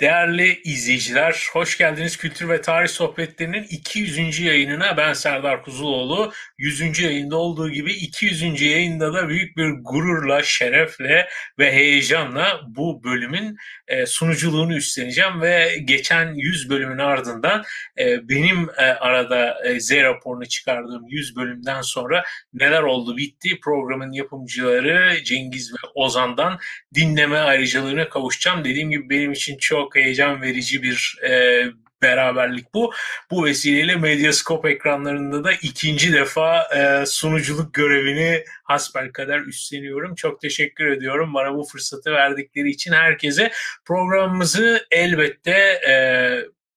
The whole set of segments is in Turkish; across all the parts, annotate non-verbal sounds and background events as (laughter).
Değerli izleyiciler, hoş geldiniz Kültür ve Tarih Sohbetleri'nin 200. yayınına. Ben Serdar Kuzuloğlu. 100. yayında olduğu gibi 200. yayında da büyük bir gururla, şerefle ve heyecanla bu bölümün e, sunuculuğunu üstleneceğim ve geçen 100 bölümün ardından e, benim e, arada Z raporunu çıkardığım 100 bölümden sonra neler oldu bitti programın yapımcıları Cengiz ve Ozan'dan dinleme ayrıcalığına kavuşacağım. Dediğim gibi benim için çok çok heyecan verici bir e, beraberlik bu. Bu vesileyle Medyascope ekranlarında da ikinci defa e, sunuculuk görevini hasbelkader üstleniyorum. Çok teşekkür ediyorum bana bu fırsatı verdikleri için herkese. Programımızı elbette e,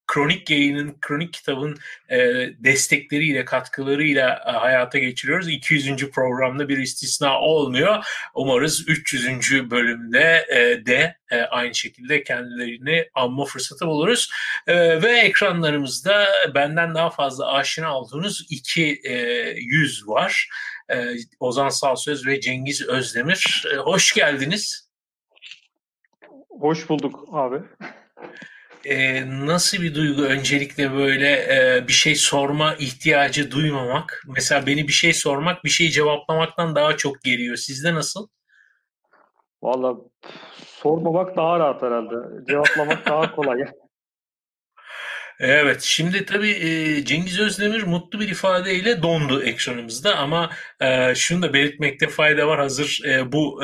kronik yayının, kronik kitabın e, destekleriyle, katkılarıyla e, hayata geçiriyoruz. 200. programda bir istisna olmuyor. Umarız 300. bölümde e, de e, aynı şekilde kendilerini anma fırsatı buluruz. E, ve ekranlarımızda benden daha fazla aşina olduğunuz iki e, yüz var. E, Ozan Salsöz ve Cengiz Özdemir. E, hoş geldiniz. Hoş bulduk abi e, nasıl bir duygu öncelikle böyle e, bir şey sorma ihtiyacı duymamak? Mesela beni bir şey sormak bir şey cevaplamaktan daha çok geliyor. Sizde nasıl? Valla sormamak daha rahat herhalde. Cevaplamak (laughs) daha kolay. Evet, şimdi tabii e, Cengiz Özdemir mutlu bir ifadeyle dondu ekranımızda ama e, şunu da belirtmekte fayda var hazır e, bu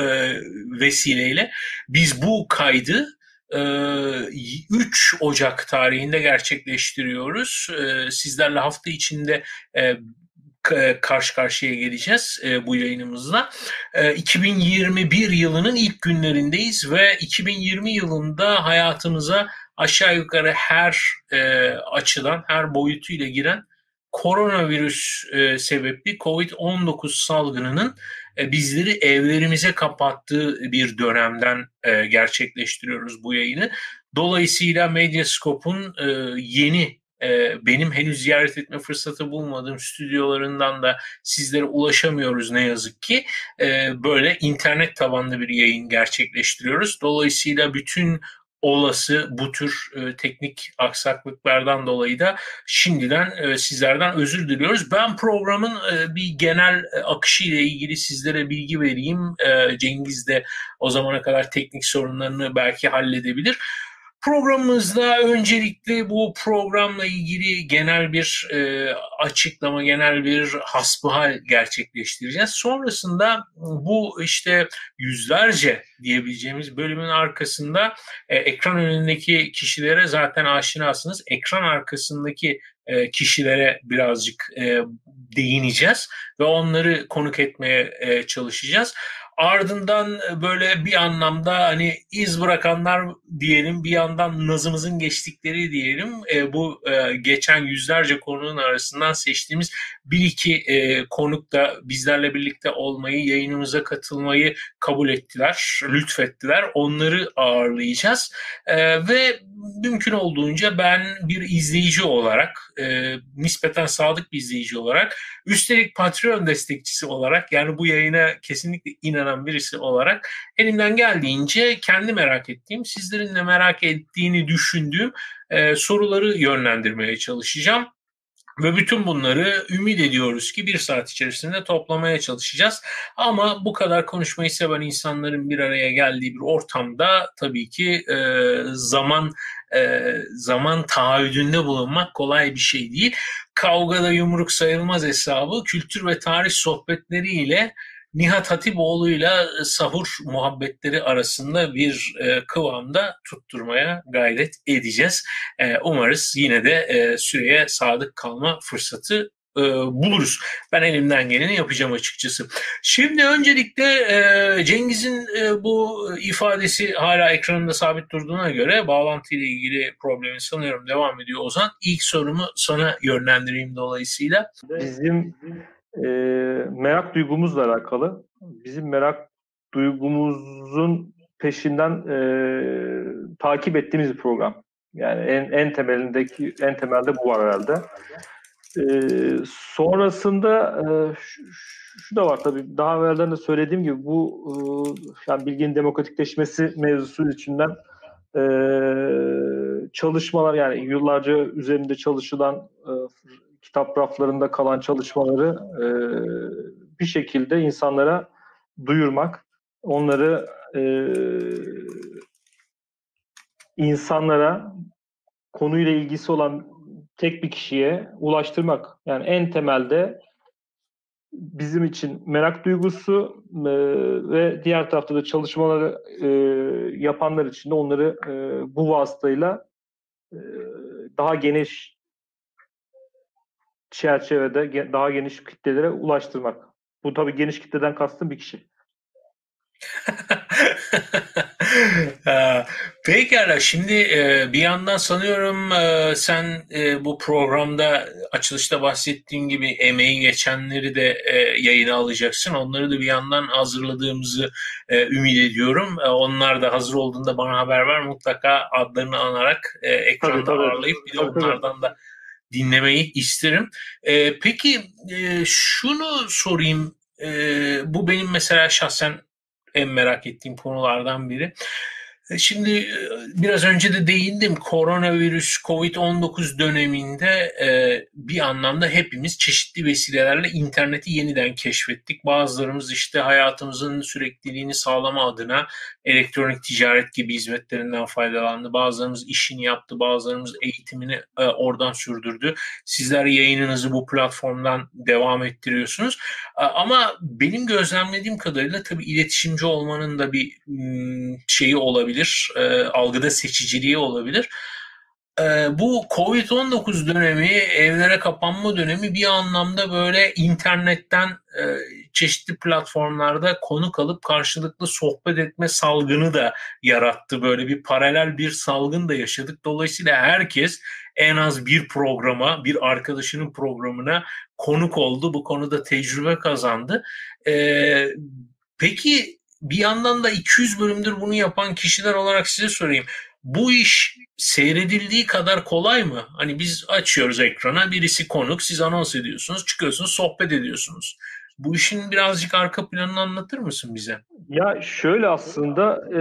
vesileyle. Biz bu kaydı 3 Ocak tarihinde gerçekleştiriyoruz. Sizlerle hafta içinde karşı karşıya geleceğiz bu yayınımızla. 2021 yılının ilk günlerindeyiz ve 2020 yılında hayatımıza aşağı yukarı her açıdan, her boyutuyla giren koronavirüs sebepli COVID-19 salgınının e, bizleri evlerimize kapattığı bir dönemden e, gerçekleştiriyoruz bu yayını. Dolayısıyla Medyascope'un e, yeni benim henüz ziyaret etme fırsatı bulmadığım stüdyolarından da sizlere ulaşamıyoruz ne yazık ki. Böyle internet tabanlı bir yayın gerçekleştiriyoruz. Dolayısıyla bütün olası bu tür e, teknik aksaklıklardan dolayı da şimdiden e, sizlerden özür diliyoruz. Ben programın e, bir genel e, akışı ile ilgili sizlere bilgi vereyim. E, Cengiz de o zamana kadar teknik sorunlarını belki halledebilir. Programımızda öncelikle bu programla ilgili genel bir e, açıklama, genel bir hasbihal gerçekleştireceğiz. Sonrasında bu işte yüzlerce diyebileceğimiz bölümün arkasında e, ekran önündeki kişilere zaten aşinasınız. Ekran arkasındaki e, kişilere birazcık e, değineceğiz ve onları konuk etmeye e, çalışacağız. Ardından e, böyle bir anlamda hani iz bırakanlar diyelim bir yandan nazımızın geçtikleri diyelim e, bu e, geçen yüzlerce konunun arasından seçtiğimiz bir iki e, konuk da bizlerle birlikte olmayı yayınımıza katılmayı kabul ettiler lütfettiler. Onları ağırlayacağız. E, ve mümkün olduğunca ben bir izleyici olarak e, nispeten sadık bir izleyici olarak üstelik Patreon destekçisi olarak yani bu yayına kesinlikle inanan birisi olarak elimden geldiğince kendi merak ettiğim, sizlerin de merak ettiğini düşündüğüm e, soruları yönlendirmeye çalışacağım. Ve bütün bunları ümit ediyoruz ki bir saat içerisinde toplamaya çalışacağız. Ama bu kadar konuşmayı seven insanların bir araya geldiği bir ortamda tabii ki e, zaman e, zaman taahhüdünde bulunmak kolay bir şey değil. Kavgada yumruk sayılmaz hesabı kültür ve tarih sohbetleriyle Nihat Hatipoğlu'yla sahur muhabbetleri arasında bir e, kıvamda tutturmaya gayret edeceğiz. E, umarız yine de e, süreye sadık kalma fırsatı e, buluruz. Ben elimden geleni yapacağım açıkçası. Şimdi öncelikle e, Cengiz'in e, bu ifadesi hala ekranında sabit durduğuna göre bağlantı ile ilgili problemi sanıyorum devam ediyor Ozan. İlk sorumu sana yönlendireyim dolayısıyla. Bizim e, merak duygumuzla alakalı. Bizim merak duygumuzun peşinden e, takip ettiğimiz bir program. Yani en, en temelindeki en temelde bu var herhalde. E, sonrasında e, şu, şu da var tabii. Daha evvelden de söylediğim gibi bu e, yani bilginin demokratikleşmesi mevzusu içinden e, çalışmalar yani yıllarca üzerinde çalışılan e, kitap raflarında kalan çalışmaları e, bir şekilde insanlara duyurmak, onları e, insanlara konuyla ilgisi olan tek bir kişiye ulaştırmak. Yani en temelde bizim için merak duygusu e, ve diğer tarafta da çalışmaları e, yapanlar için de onları e, bu vasıtayla e, daha geniş çerçevede daha geniş kitlelere ulaştırmak. Bu tabii geniş kitleden kastım bir kişi. (laughs) Pekala şimdi e, bir yandan sanıyorum e, sen e, bu programda açılışta bahsettiğin gibi emeği geçenleri de yayına alacaksın. Onları da bir yandan hazırladığımızı ümit ediyorum. Onlar da hazır olduğunda bana haber ver. Mutlaka adlarını anarak ekranda tabii, tabii. ağırlayıp bir de onlardan da dinlemeyi isterim. Peki şunu sorayım. Bu benim mesela şahsen en merak ettiğim konulardan biri. E, şimdi e, biraz önce de değindim koronavirüs Covid-19 döneminde e, bir anlamda hepimiz çeşitli vesilelerle interneti yeniden keşfettik. Bazılarımız işte hayatımızın sürekliliğini sağlama adına elektronik ticaret gibi hizmetlerinden faydalandı. Bazılarımız işini yaptı, bazılarımız eğitimini oradan sürdürdü. Sizler yayınınızı bu platformdan devam ettiriyorsunuz. Ama benim gözlemlediğim kadarıyla tabii iletişimci olmanın da bir şeyi olabilir olabilir, e, algıda seçiciliği olabilir. E, bu Covid-19 dönemi, evlere kapanma dönemi bir anlamda böyle internetten e, çeşitli platformlarda konuk alıp karşılıklı sohbet etme salgını da yarattı. Böyle bir paralel bir salgın da yaşadık. Dolayısıyla herkes en az bir programa, bir arkadaşının programına konuk oldu. Bu konuda tecrübe kazandı. Ee, peki bir yandan da 200 bölümdür bunu yapan kişiler olarak size sorayım. Bu iş seyredildiği kadar kolay mı? Hani biz açıyoruz ekrana, birisi konuk, siz anons ediyorsunuz, çıkıyorsunuz, sohbet ediyorsunuz. Bu işin birazcık arka planını anlatır mısın bize? Ya şöyle aslında e,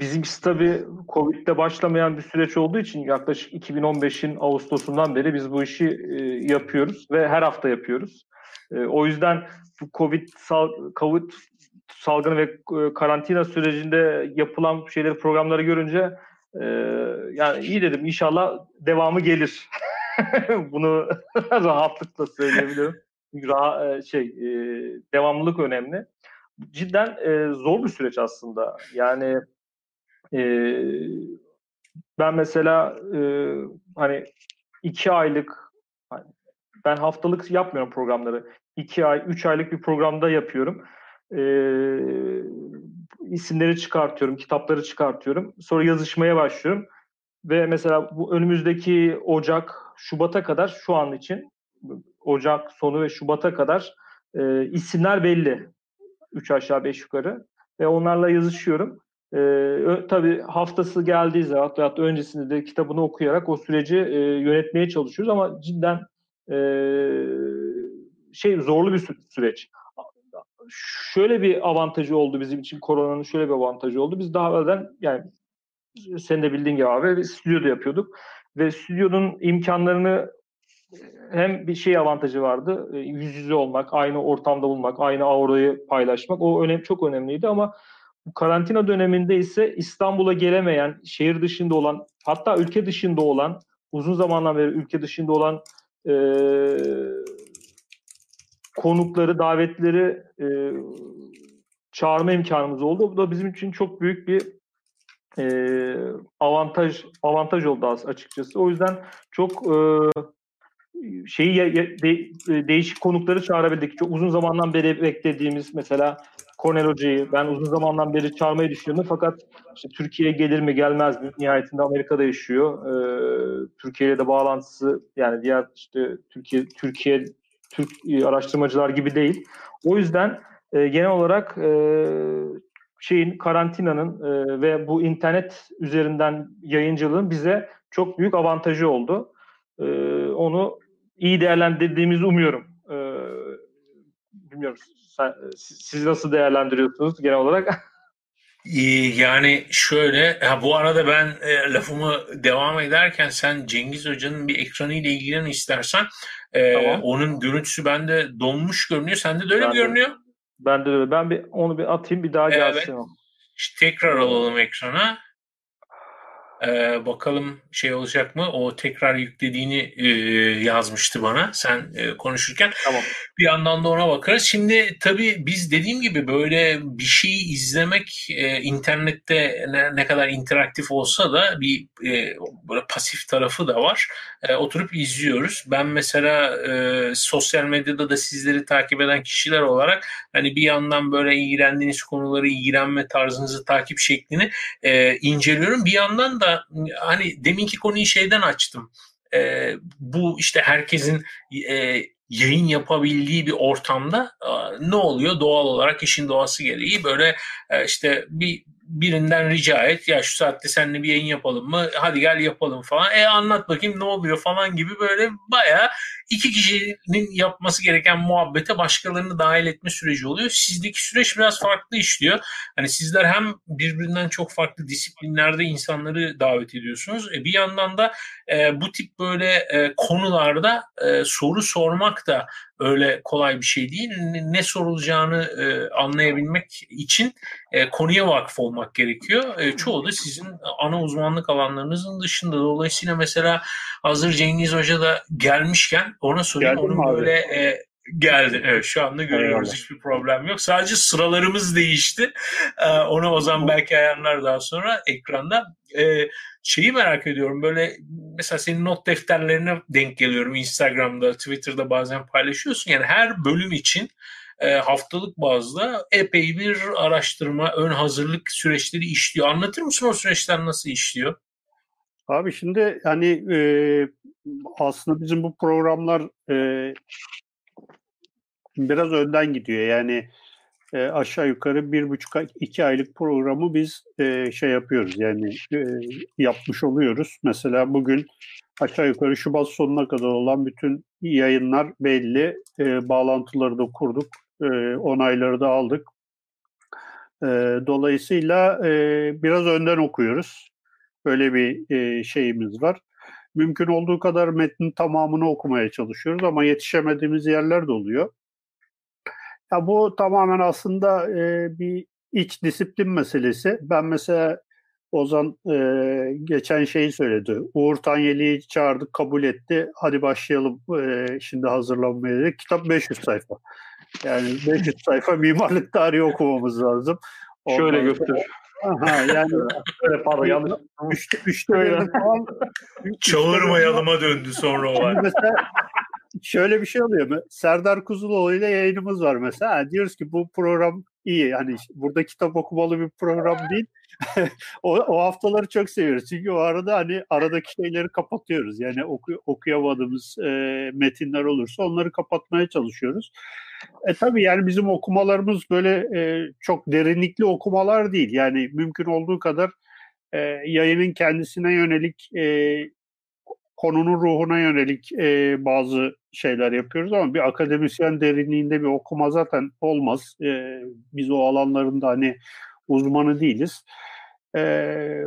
bizimkisi tabii Covid'de başlamayan bir süreç olduğu için yaklaşık 2015'in Ağustos'undan beri biz bu işi e, yapıyoruz ve her hafta yapıyoruz. E, o yüzden bu Covid, Covid salgını ve e, karantina sürecinde yapılan şeyleri programları görünce e, yani iyi dedim inşallah devamı gelir. (laughs) Bunu (laughs) rahatlıkla söyleyebilirim. Rah- e, şey e, devamlılık önemli. Cidden e, zor bir süreç aslında. Yani ben mesela hani iki aylık hani ben haftalık yapmıyorum programları. İki ay, üç aylık bir programda yapıyorum e, isimleri çıkartıyorum, kitapları çıkartıyorum. Sonra yazışmaya başlıyorum. Ve mesela bu önümüzdeki Ocak, Şubat'a kadar şu an için Ocak sonu ve Şubat'a kadar e, isimler belli. Üç aşağı beş yukarı. Ve onlarla yazışıyorum. E, tabii haftası geldiği zaman veyahut öncesinde de kitabını okuyarak o süreci e, yönetmeye çalışıyoruz ama cidden e, şey zorlu bir süreç şöyle bir avantajı oldu bizim için koronanın şöyle bir avantajı oldu. Biz daha evvelden yani sen de bildiğin gibi abi stüdyoda yapıyorduk ve stüdyonun imkanlarını hem bir şey avantajı vardı. E, yüz yüze olmak, aynı ortamda bulunmak, aynı aurayı paylaşmak. O önem çok önemliydi ama bu karantina döneminde ise İstanbul'a gelemeyen, şehir dışında olan, hatta ülke dışında olan, uzun zamandan beri ülke dışında olan e, konukları, davetleri e, çağırma imkanımız oldu. Bu da bizim için çok büyük bir e, avantaj avantaj oldu açıkçası. O yüzden çok e, şeyi de, e, değişik konukları çağırabildik. Çok uzun zamandan beri beklediğimiz mesela Cornel Hoca'yı ben uzun zamandan beri çağırmayı düşünüyordum fakat işte Türkiye'ye gelir mi gelmez mi? Nihayetinde Amerika'da yaşıyor. Ee, Türkiye ile de bağlantısı yani diğer işte Türkiye Türkiye Türk e, araştırmacılar gibi değil. O yüzden e, genel olarak e, şeyin karantinanın e, ve bu internet üzerinden yayıncılığın bize çok büyük avantajı oldu. E, onu iyi değerlendirdiğimizi umuyorum. E, bilmiyorum sen, siz nasıl değerlendiriyorsunuz genel olarak? (laughs) Yani şöyle, ha bu arada ben e, lafımı devam ederken sen Cengiz Hoca'nın bir ekranı ile ilgilen istersen e, tamam. onun görüntüsü bende donmuş görünüyor. Sende de öyle ben mi de, görünüyor? Ben de öyle. Ben bir onu bir atayım bir daha gelsin. Evet. İşte tekrar alalım ekrana. Ee, bakalım şey olacak mı? O tekrar yüklediğini e, yazmıştı bana sen e, konuşurken. Tamam. Bir yandan da ona bakarız. Şimdi tabii biz dediğim gibi böyle bir şeyi izlemek e, internette ne, ne kadar interaktif olsa da bir e, böyle pasif tarafı da var. E, oturup izliyoruz. Ben mesela e, sosyal medyada da sizleri takip eden kişiler olarak hani bir yandan böyle ilgilendiğiniz konuları ilgilenme tarzınızı takip şeklini e, inceliyorum. Bir yandan da hani deminki konuyu şeyden açtım. E, bu işte herkesin e, yayın yapabildiği bir ortamda e, ne oluyor? Doğal olarak işin doğası gereği böyle e, işte bir birinden rica et ya şu saatte seninle bir yayın yapalım mı? Hadi gel yapalım falan. E anlat bakayım ne oluyor falan gibi böyle baya iki kişinin yapması gereken muhabbete başkalarını dahil etme süreci oluyor. Sizdeki süreç biraz farklı işliyor. Hani sizler hem birbirinden çok farklı disiplinlerde insanları davet ediyorsunuz. E bir yandan da e, bu tip böyle e, konularda e, soru sormak da öyle kolay bir şey değil. Ne sorulacağını e, anlayabilmek için e, konuya vakıf olmak gerekiyor. E, çoğu da sizin ana uzmanlık alanlarınızın dışında. Dolayısıyla mesela hazır Cengiz Hoca da gelmişken ona sorayım. Geldim Onun böyle e, geldi. Evet şu anda görüyoruz. Eyvallah. Hiçbir problem yok. Sadece sıralarımız değişti. Ee, ona o zaman belki ayarlar daha sonra ekranda. Ee, şeyi merak ediyorum. Böyle mesela senin not defterlerine denk geliyorum. Instagram'da, Twitter'da bazen paylaşıyorsun. Yani her bölüm için e, haftalık bazda epey bir araştırma, ön hazırlık süreçleri işliyor. Anlatır mısın o süreçler nasıl işliyor? Abi şimdi hani e, aslında bizim bu programlar e, biraz önden gidiyor. Yani e, aşağı yukarı bir buçuk iki aylık programı biz e, şey yapıyoruz yani e, yapmış oluyoruz. Mesela bugün aşağı yukarı Şubat sonuna kadar olan bütün yayınlar belli. E, bağlantıları da kurduk. E, onayları da aldık. E, dolayısıyla e, biraz önden okuyoruz. Böyle bir e, şeyimiz var. Mümkün olduğu kadar metnin tamamını okumaya çalışıyoruz ama yetişemediğimiz yerler de oluyor. Ya bu tamamen aslında e, bir iç disiplin meselesi. Ben mesela Ozan e, geçen şeyi söyledi. Uğur Tanyeli'yi çağırdık, kabul etti. Hadi başlayalım e, şimdi hazırlanmaya dedik. Kitap 500 sayfa. Yani 500 (laughs) sayfa mimarlık tarihi okumamız lazım. Ondan Şöyle göster. Aha, yani öyle pardon yanlış. Üçte, üçte öyle. falan. Çağırmayalıma döndü sonra o var. Mesela şöyle bir şey oluyor mu? Serdar Kuzuloğlu ile yayınımız var mesela. Yani diyoruz ki bu program iyi. Yani burada kitap okumalı bir program değil. (laughs) o, o haftaları çok seviyoruz. Çünkü o arada hani aradaki şeyleri kapatıyoruz. Yani oku, okuyamadığımız e, metinler olursa onları kapatmaya çalışıyoruz. E tabii yani bizim okumalarımız böyle e, çok derinlikli okumalar değil. Yani mümkün olduğu kadar e, yayının kendisine yönelik e, konunun ruhuna yönelik e, bazı şeyler yapıyoruz ama bir akademisyen derinliğinde bir okuma zaten olmaz. E, biz o alanlarında hani uzmanı değiliz. E,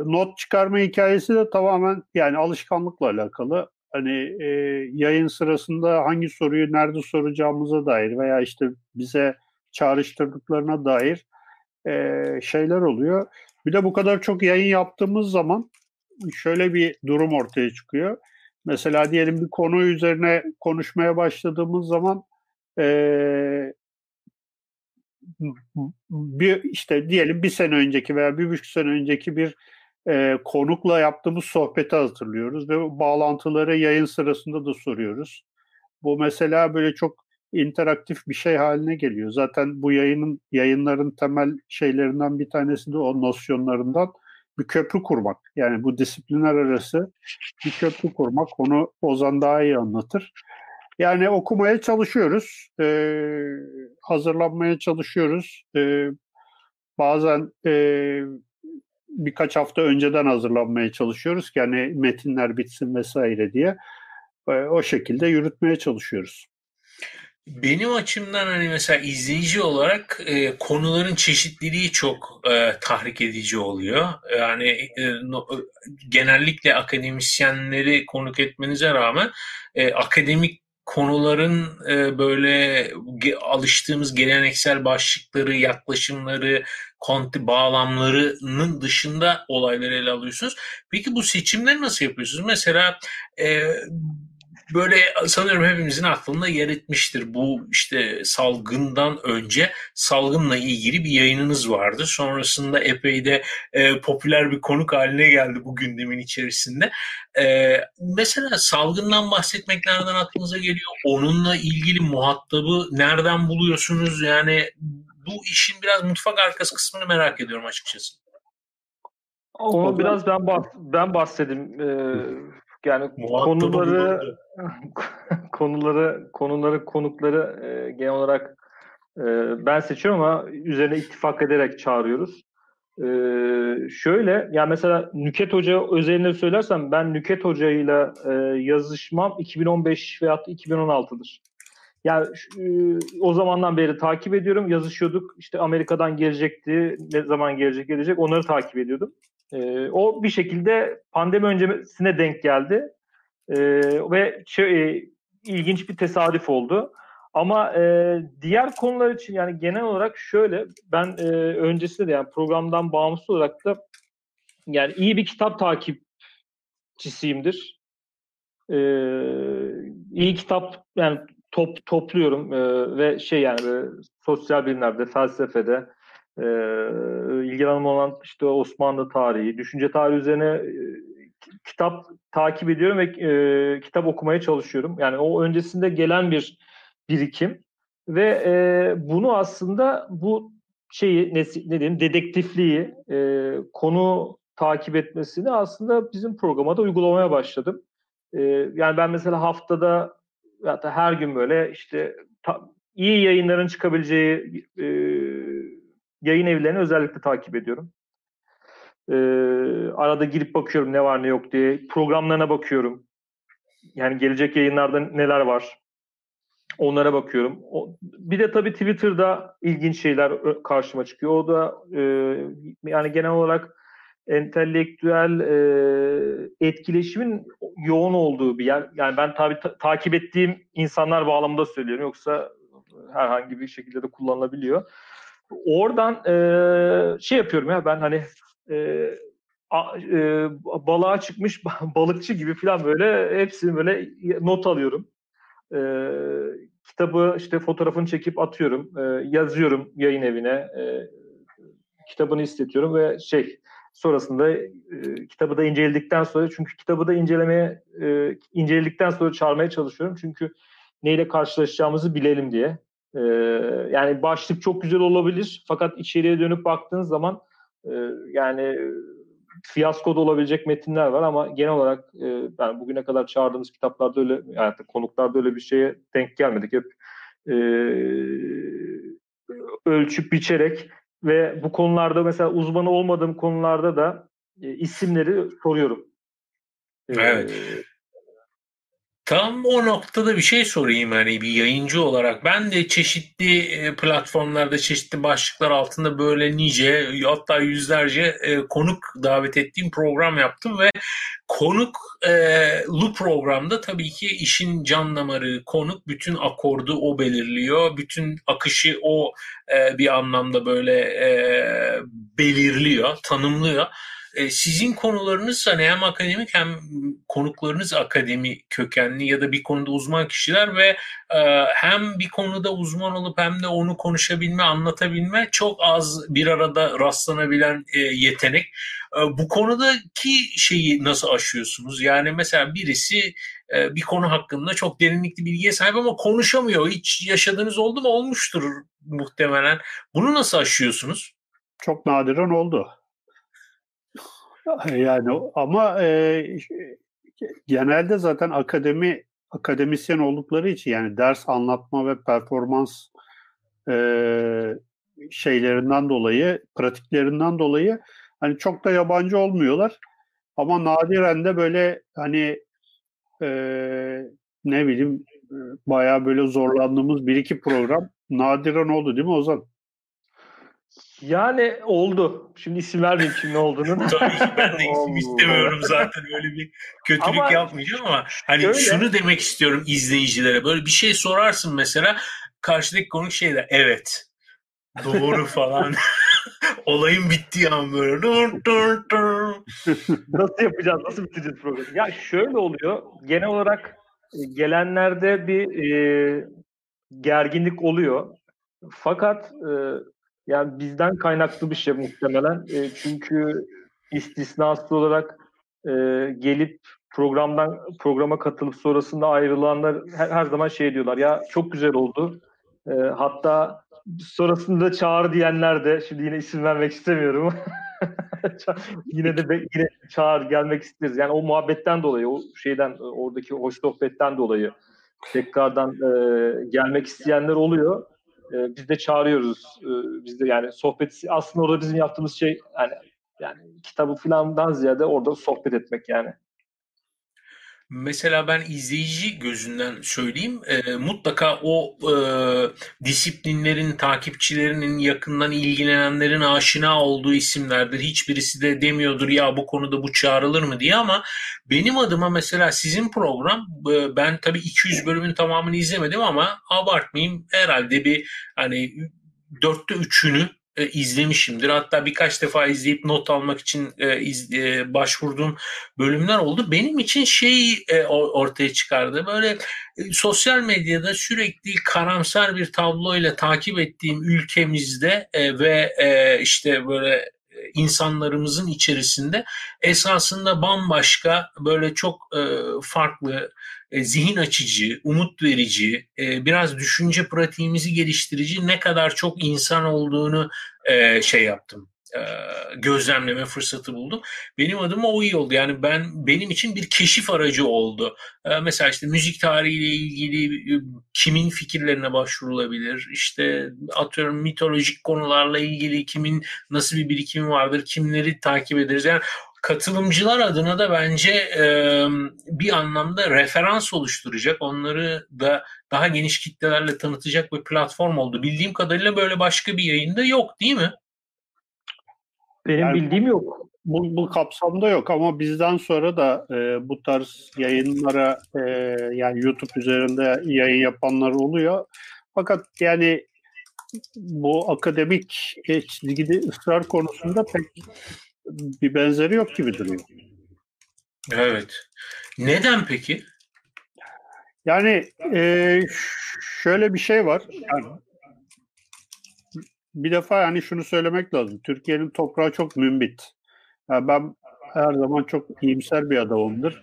not çıkarma hikayesi de tamamen yani alışkanlıkla alakalı. Hani e, yayın sırasında hangi soruyu nerede soracağımıza dair veya işte bize çağrıştırdıklarına dair e, şeyler oluyor. Bir de bu kadar çok yayın yaptığımız zaman şöyle bir durum ortaya çıkıyor. Mesela diyelim bir konu üzerine konuşmaya başladığımız zaman e, bir işte diyelim bir sene önceki veya bir buçuk sene önceki bir e, konukla yaptığımız sohbeti hatırlıyoruz ve bağlantıları yayın sırasında da soruyoruz. Bu mesela böyle çok interaktif bir şey haline geliyor. Zaten bu yayının yayınların temel şeylerinden bir tanesi de o nosyonlarından bir köprü kurmak. Yani bu disiplinler arası bir köprü kurmak. Onu Ozan daha iyi anlatır. Yani okumaya çalışıyoruz. E, hazırlanmaya çalışıyoruz. E, bazen e, birkaç hafta önceden hazırlanmaya çalışıyoruz yani metinler bitsin vesaire diye. E, o şekilde yürütmeye çalışıyoruz. Benim açımdan hani mesela izleyici olarak e, konuların çeşitliliği çok e, tahrik edici oluyor. Yani e, no, genellikle akademisyenleri konuk etmenize rağmen e, akademik konuların e, böyle alıştığımız geleneksel başlıkları, yaklaşımları, konti bağlamlarının dışında olayları ele alıyorsunuz. Peki bu seçimleri nasıl yapıyorsunuz? Mesela e, böyle sanıyorum hepimizin aklında yer etmiştir. Bu işte salgından önce salgınla ilgili bir yayınınız vardı. Sonrasında epey de e, popüler bir konuk haline geldi bu gündemin içerisinde. E, mesela salgından bahsetmek nereden aklınıza geliyor? Onunla ilgili muhatabı nereden buluyorsunuz? Yani bu işin biraz mutfak arkası kısmını merak ediyorum açıkçası. Onu biraz ben bahs ben bahsedeyim. Ee, yani konuları (laughs) konuları konuları konukları e, genel olarak e, ben seçiyorum ama üzerine ittifak ederek çağırıyoruz. E, şöyle yani mesela Nüket Hoca özelinde söylersem ben Nüket Hoca ile e, yazışmam 2015 veya 2016'dır. Yani e, o zamandan beri takip ediyorum. Yazışıyorduk. İşte Amerika'dan gelecekti. Ne zaman gelecek gelecek onları takip ediyordum. E, o bir şekilde pandemi öncesine denk geldi. E, ve şey, e, ilginç bir tesadüf oldu. Ama e, diğer konular için yani genel olarak şöyle ben e, öncesinde de yani programdan bağımsız olarak da yani iyi bir kitap takipçisiyimdir. E, iyi kitap yani top topluyorum e, ve şey yani böyle sosyal bilimlerde, felsefede e, ilgi alanım olan işte Osmanlı tarihi, düşünce tarihi üzerine e, kitap takip ediyorum ve e, kitap okumaya çalışıyorum. Yani o öncesinde gelen bir birikim ve e, bunu aslında bu şeyi ne, ne diyeyim dedektifliği e, konu takip etmesini aslında bizim programa da uygulamaya başladım. E, yani ben mesela haftada hatta her gün böyle işte ta, iyi yayınların çıkabileceği e, yayın evlerini özellikle takip ediyorum. E, arada girip bakıyorum ne var ne yok diye. Programlarına bakıyorum. Yani gelecek yayınlarda neler var. Onlara bakıyorum. O, bir de tabii Twitter'da ilginç şeyler karşıma çıkıyor. O da e, yani genel olarak entelektüel e, etkileşimin yoğun olduğu bir yer. Yani ben tabii ta- takip ettiğim insanlar bağlamında söylüyorum. Yoksa herhangi bir şekilde de kullanılabiliyor. Oradan e, şey yapıyorum ya ben hani e, a, e, balığa çıkmış (laughs) balıkçı gibi falan böyle hepsini böyle not alıyorum. E, kitabı işte fotoğrafını çekip atıyorum. E, yazıyorum yayın evine. E, kitabını istetiyorum ve şey sonrasında e, kitabı da inceledikten sonra çünkü kitabı da incelemeye e, inceledikten sonra çağırmaya çalışıyorum. Çünkü neyle karşılaşacağımızı bilelim diye. E, yani başlık çok güzel olabilir fakat içeriye dönüp baktığınız zaman e, yani fiyasko da olabilecek metinler var ama genel olarak e, yani bugüne kadar çağırdığımız kitaplarda öyle yani konuklarda öyle bir şeye denk gelmedik. Hep e, ölçüp biçerek ve bu konularda mesela uzmanı olmadığım konularda da e, isimleri soruyorum. E, evet. Tam o noktada bir şey sorayım hani bir yayıncı olarak. Ben de çeşitli e, platformlarda çeşitli başlıklar altında böyle nice hatta yüzlerce e, konuk davet ettiğim program yaptım ve konuk e, programda tabii ki işin can damarı konuk bütün akordu o belirliyor. Bütün akışı o bir anlamda böyle belirliyor, tanımlıyor. E, sizin konularınız hani hem akademik hem konuklarınız akademi kökenli ya da bir konuda uzman kişiler ve e, hem bir konuda uzman olup hem de onu konuşabilme, anlatabilme çok az bir arada rastlanabilen e, yetenek. Bu konudaki şeyi nasıl aşıyorsunuz? Yani mesela birisi bir konu hakkında çok derinlikli bilgiye sahip ama konuşamıyor. Hiç yaşadığınız oldu mu? Olmuştur muhtemelen. Bunu nasıl aşıyorsunuz? Çok nadiren oldu. (laughs) Yani ama e, genelde zaten akademi akademisyen oldukları için yani ders anlatma ve performans e, şeylerinden dolayı, pratiklerinden dolayı hani çok da yabancı olmuyorlar. Ama nadiren de böyle hani e, ne bileyim bayağı böyle zorlandığımız bir iki program nadiren oldu değil mi Ozan? Yani oldu. Şimdi isim vermeyeyim kim ne olduğunu. (laughs) Ben de isim istemiyorum zaten öyle bir kötülük ama yapmayacağım ama hani şöyle, şunu demek istiyorum izleyicilere. Böyle bir şey sorarsın mesela karşıdaki konuk şeyler evet doğru (laughs) falan. (laughs) Olayın bittiği an böyle. Dur, dur, dur. nasıl yapacağız? Nasıl bitireceğiz programı? Ya şöyle oluyor. Genel olarak e, gelenlerde bir e, gerginlik oluyor. Fakat e, yani bizden kaynaklı bir şey muhtemelen. E, çünkü istisnasız olarak e, gelip programdan programa katılıp sonrasında ayrılanlar her, her zaman şey diyorlar. Ya çok güzel oldu. E, hatta sonrasında çağır diyenler de şimdi yine isim vermek istemiyorum. (laughs) yine de yine çağır gelmek isteriz. Yani o muhabbetten dolayı, o şeyden oradaki hoş sohbetten dolayı tekrardan e, gelmek isteyenler oluyor. E, biz de çağırıyoruz. E, biz de yani sohbet aslında orada bizim yaptığımız şey yani yani kitabı falandan ziyade orada sohbet etmek yani. Mesela ben izleyici gözünden söyleyeyim e, mutlaka o e, disiplinlerin takipçilerinin yakından ilgilenenlerin aşina olduğu isimlerdir. Hiçbirisi de demiyordur ya bu konuda bu çağrılır mı diye ama benim adıma mesela sizin program e, ben tabii 200 bölümün tamamını izlemedim ama abartmayayım herhalde bir hani dörtte üçünü e, izlemişimdir. Hatta birkaç defa izleyip not almak için e, iz, e, başvurduğum bölümler oldu. Benim için şey e, ortaya çıkardı. Böyle e, sosyal medyada sürekli karamsar bir tabloyla takip ettiğim ülkemizde e, ve e, işte böyle e, insanlarımızın içerisinde esasında bambaşka böyle çok e, farklı e, zihin açıcı, umut verici, e, biraz düşünce pratiğimizi geliştirici ne kadar çok insan olduğunu e, şey yaptım gözlemleme fırsatı buldum. Benim adıma o iyi oldu. Yani ben benim için bir keşif aracı oldu. Mesela işte müzik tarihiyle ilgili kimin fikirlerine başvurulabilir? İşte atıyorum mitolojik konularla ilgili kimin nasıl bir birikimi vardır? Kimleri takip ederiz? Yani katılımcılar adına da bence e, bir anlamda referans oluşturacak, onları da daha geniş kitlelerle tanıtacak bir platform oldu. Bildiğim kadarıyla böyle başka bir yayında yok değil mi? Benim yani bildiğim yok. Bu, bu kapsamda yok ama bizden sonra da e, bu tarz yayınlara e, yani YouTube üzerinde yayın yapanlar oluyor. Fakat yani bu akademik çizgide ısrar konusunda pek bir benzeri yok gibi duruyor. Evet. Neden peki? Yani e, şöyle bir şey var. Yani, bir defa yani şunu söylemek lazım. Türkiye'nin toprağı çok mümbit. Yani ben her zaman çok iyimser bir adamımdır.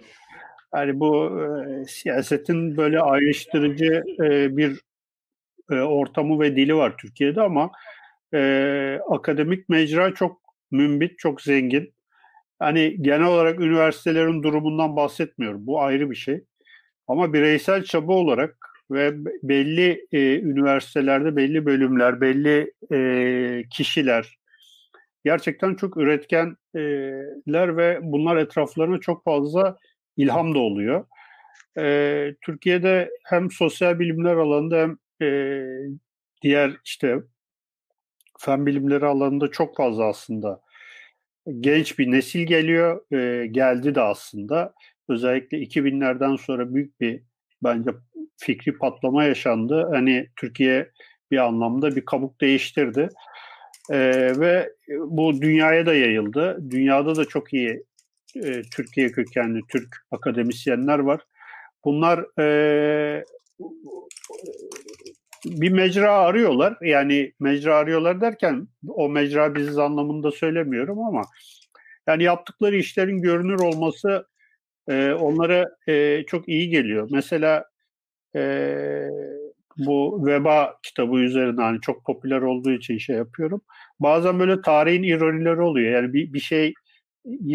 Yani bu e, siyasetin böyle ayrıştırıcı e, bir e, ortamı ve dili var Türkiye'de ama e, akademik mecra çok mümbit, çok zengin. Hani genel olarak üniversitelerin durumundan bahsetmiyorum. Bu ayrı bir şey. Ama bireysel çaba olarak ve belli e, üniversitelerde belli bölümler, belli e, kişiler gerçekten çok üretkenler ve bunlar etraflarına çok fazla ilham da oluyor. E, Türkiye'de hem sosyal bilimler alanında hem e, diğer işte fen bilimleri alanında çok fazla aslında genç bir nesil geliyor. E, geldi de aslında. Özellikle 2000'lerden sonra büyük bir bence fikri patlama yaşandı. Hani Türkiye bir anlamda bir kabuk değiştirdi. E, ve bu dünyaya da yayıldı. Dünyada da çok iyi e, Türkiye kökenli Türk akademisyenler var. Bunlar e, bir mecra arıyorlar. Yani mecra arıyorlar derken o mecra biziz anlamında söylemiyorum ama yani yaptıkları işlerin görünür olması e, onlara e, çok iyi geliyor. Mesela e, bu Veba kitabı üzerine hani çok popüler olduğu için şey yapıyorum. Bazen böyle tarihin ironileri oluyor. Yani bir, bir şey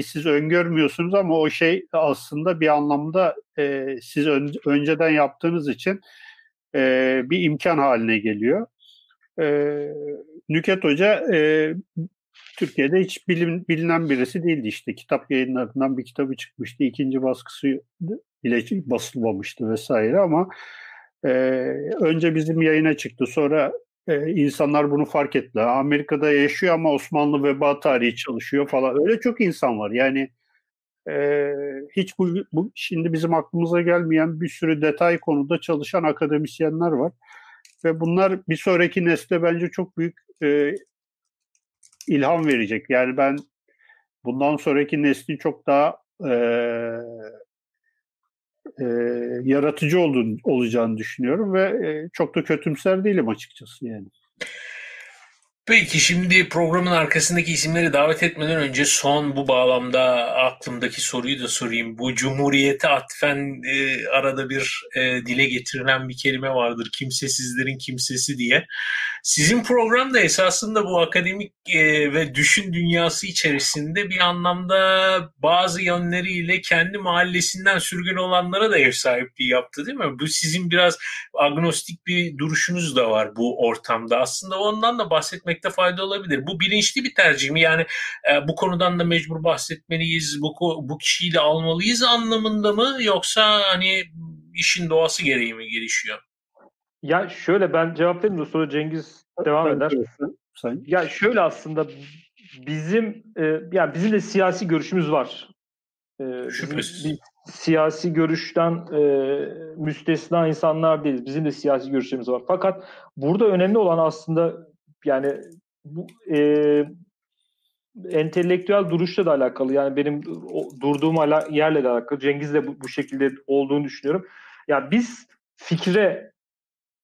siz öngörmüyorsunuz ama o şey aslında bir anlamda e, siz ön, önceden yaptığınız için e, bir imkan haline geliyor. E, Nüket Hoca e, Türkiye'de hiç bilin, bilinen birisi değildi işte. Kitap yayınlarından bir kitabı çıkmıştı. ikinci baskısı bile basılmamıştı vesaire ama e, önce bizim yayına çıktı. Sonra e, insanlar bunu fark ettiler. Amerika'da yaşıyor ama Osmanlı veba tarihi çalışıyor falan. Öyle çok insan var. Yani e, hiç bu, bu şimdi bizim aklımıza gelmeyen bir sürü detay konuda çalışan akademisyenler var. Ve bunlar bir sonraki nesle bence çok büyük e, ilham verecek. Yani ben bundan sonraki neslin çok daha e, e, yaratıcı olduğunu, olacağını düşünüyorum ve e, çok da kötümser değilim açıkçası yani. Peki şimdi programın arkasındaki isimleri davet etmeden önce son bu bağlamda aklımdaki soruyu da sorayım. Bu cumhuriyete atfen e, arada bir e, dile getirilen bir kelime vardır. Kimsesizlerin kimsesi diye. Sizin program da esasında bu akademik e, ve düşün dünyası içerisinde bir anlamda bazı yönleriyle kendi mahallesinden sürgün olanlara da ev sahipliği yaptı değil mi? Bu sizin biraz agnostik bir duruşunuz da var bu ortamda. Aslında ondan da bahsetmek bahsetmekte fayda olabilir. Bu bilinçli bir tercih mi? Yani e, bu konudan da mecbur bahsetmeliyiz, bu, bu kişiyi de almalıyız anlamında mı? Yoksa hani işin doğası gereği mi gelişiyor? Ya şöyle ben cevap vereyim de sonra Cengiz devam eder. Sen. Ya şöyle aslında bizim e, yani bizim de siyasi görüşümüz var. E, Şüphesiz. Bizim, siyasi görüşten e, müstesna insanlar değiliz. Bizim de siyasi görüşlerimiz var. Fakat burada önemli olan aslında yani bu e, entelektüel duruşla da alakalı. Yani benim o, durduğum ala, yerle de alakalı. Cengiz de bu, bu şekilde olduğunu düşünüyorum. Ya yani biz fikre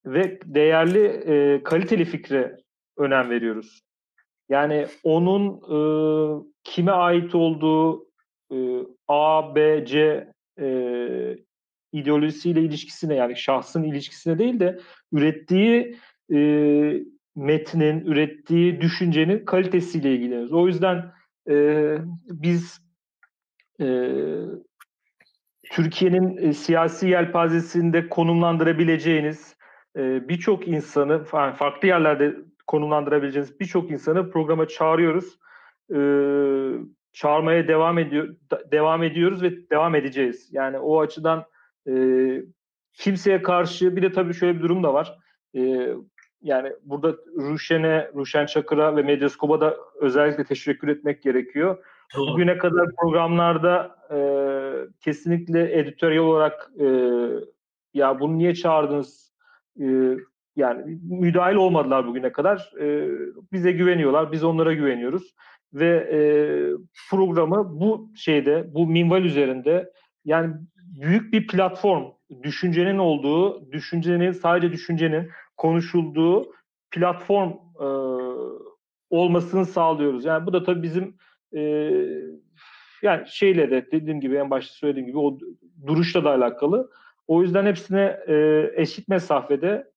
ve değerli e, kaliteli fikre önem veriyoruz. Yani onun e, kime ait olduğu e, A, B, C e, ideolojisiyle ilişkisine yani şahsın ilişkisine değil de ürettiği e, metnin, ürettiği düşüncenin kalitesiyle ilgileniyoruz. O yüzden e, biz e, Türkiye'nin e, siyasi yelpazesinde konumlandırabileceğiniz e, birçok insanı, farklı yerlerde konumlandırabileceğiniz birçok insanı programa çağırıyoruz. E, çağırmaya devam ediyor devam ediyoruz ve devam edeceğiz. Yani o açıdan e, kimseye karşı bir de tabii şöyle bir durum da var. E, yani burada Ruşen'e, Ruşen Çakır'a ve Medyaskop'a da özellikle teşekkür etmek gerekiyor. Doğru. Bugüne kadar programlarda e, kesinlikle editörel olarak e, ya bunu niye çağırdınız e, yani müdahil olmadılar bugüne kadar. E, bize güveniyorlar, biz onlara güveniyoruz. Ve e, programı bu şeyde, bu minval üzerinde yani büyük bir platform, düşüncenin olduğu, düşüncenin, sadece düşüncenin konuşulduğu platform e, olmasını sağlıyoruz. Yani bu da tabii bizim e, yani şeyle de dediğim gibi en başta söylediğim gibi o duruşla da alakalı. O yüzden hepsine e, eşit mesafede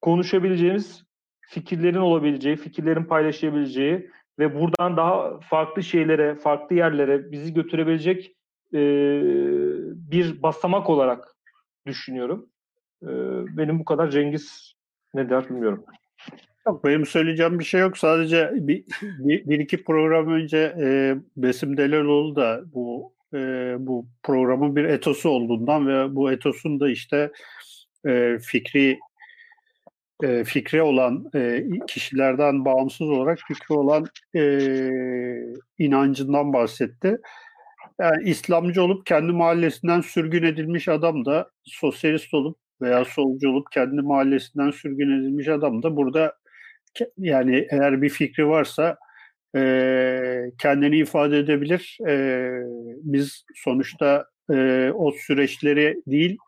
konuşabileceğimiz fikirlerin olabileceği, fikirlerin paylaşabileceği ve buradan daha farklı şeylere, farklı yerlere bizi götürebilecek e, bir basamak olarak düşünüyorum. E, benim bu kadar Cengiz ne der bilmiyorum. Yok benim söyleyeceğim bir şey yok. Sadece bir, bir, bir iki program önce e, Besim Deleloğlu da bu e, bu programın bir etosu olduğundan ve bu etosun da işte e, fikri e, fikri olan e, kişilerden bağımsız olarak fikri olan e, inancından bahsetti. Yani İslamcı olup kendi mahallesinden sürgün edilmiş adam da sosyalist olup veya solcu olup kendi mahallesinden sürgün edilmiş adam da burada yani eğer bir fikri varsa e, kendini ifade edebilir. E, biz sonuçta e, o süreçleri değil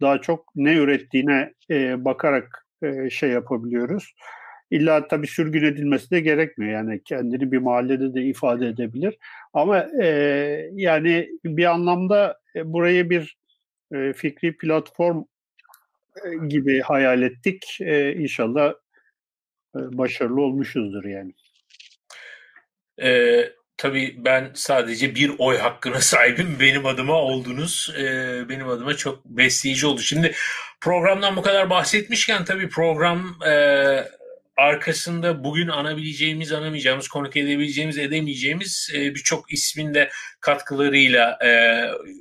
daha çok ne ürettiğine e, bakarak e, şey yapabiliyoruz. İlla tabii sürgün edilmesi de gerekmiyor. Yani kendini bir mahallede de ifade edebilir. Ama e, yani bir anlamda e, burayı bir e, fikri platform e, gibi hayal ettik. E, inşallah e, başarılı olmuşuzdur yani. Ee, tabii ben sadece bir oy hakkına (laughs) sahibim. Benim adıma oldunuz. E, benim adıma çok besleyici oldu. Şimdi programdan bu kadar bahsetmişken tabii program e, arkasında bugün anabileceğimiz, anamayacağımız, konuk edebileceğimiz, edemeyeceğimiz e, birçok ismin de katkılarıyla e,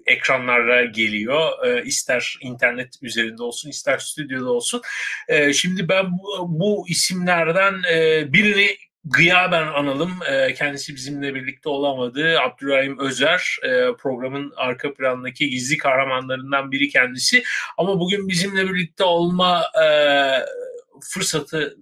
ekranlara geliyor. E, ister internet üzerinde olsun, ister stüdyoda olsun. E, şimdi ben bu, bu isimlerden e, birini gıyaben analım. E, kendisi bizimle birlikte olamadı. Abdurrahim Özer e, programın arka plandaki gizli kahramanlarından biri kendisi. Ama bugün bizimle birlikte olma e, fırsatı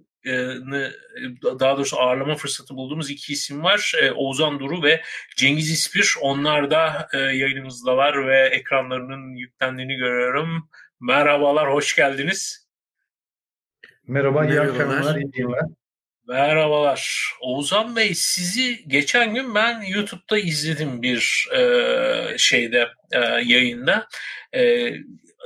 daha doğrusu ağırlama fırsatı bulduğumuz iki isim var. Oğuzhan Duru ve Cengiz İspir. Onlar da yayınımızdalar ve ekranlarının yüklendiğini görüyorum. Merhabalar, hoş geldiniz. Merhaba, iyi akşamlar, iyi günler. Merhabalar. Oğuzhan Bey sizi geçen gün ben YouTube'da izledim bir e, şeyde e, yayında. E,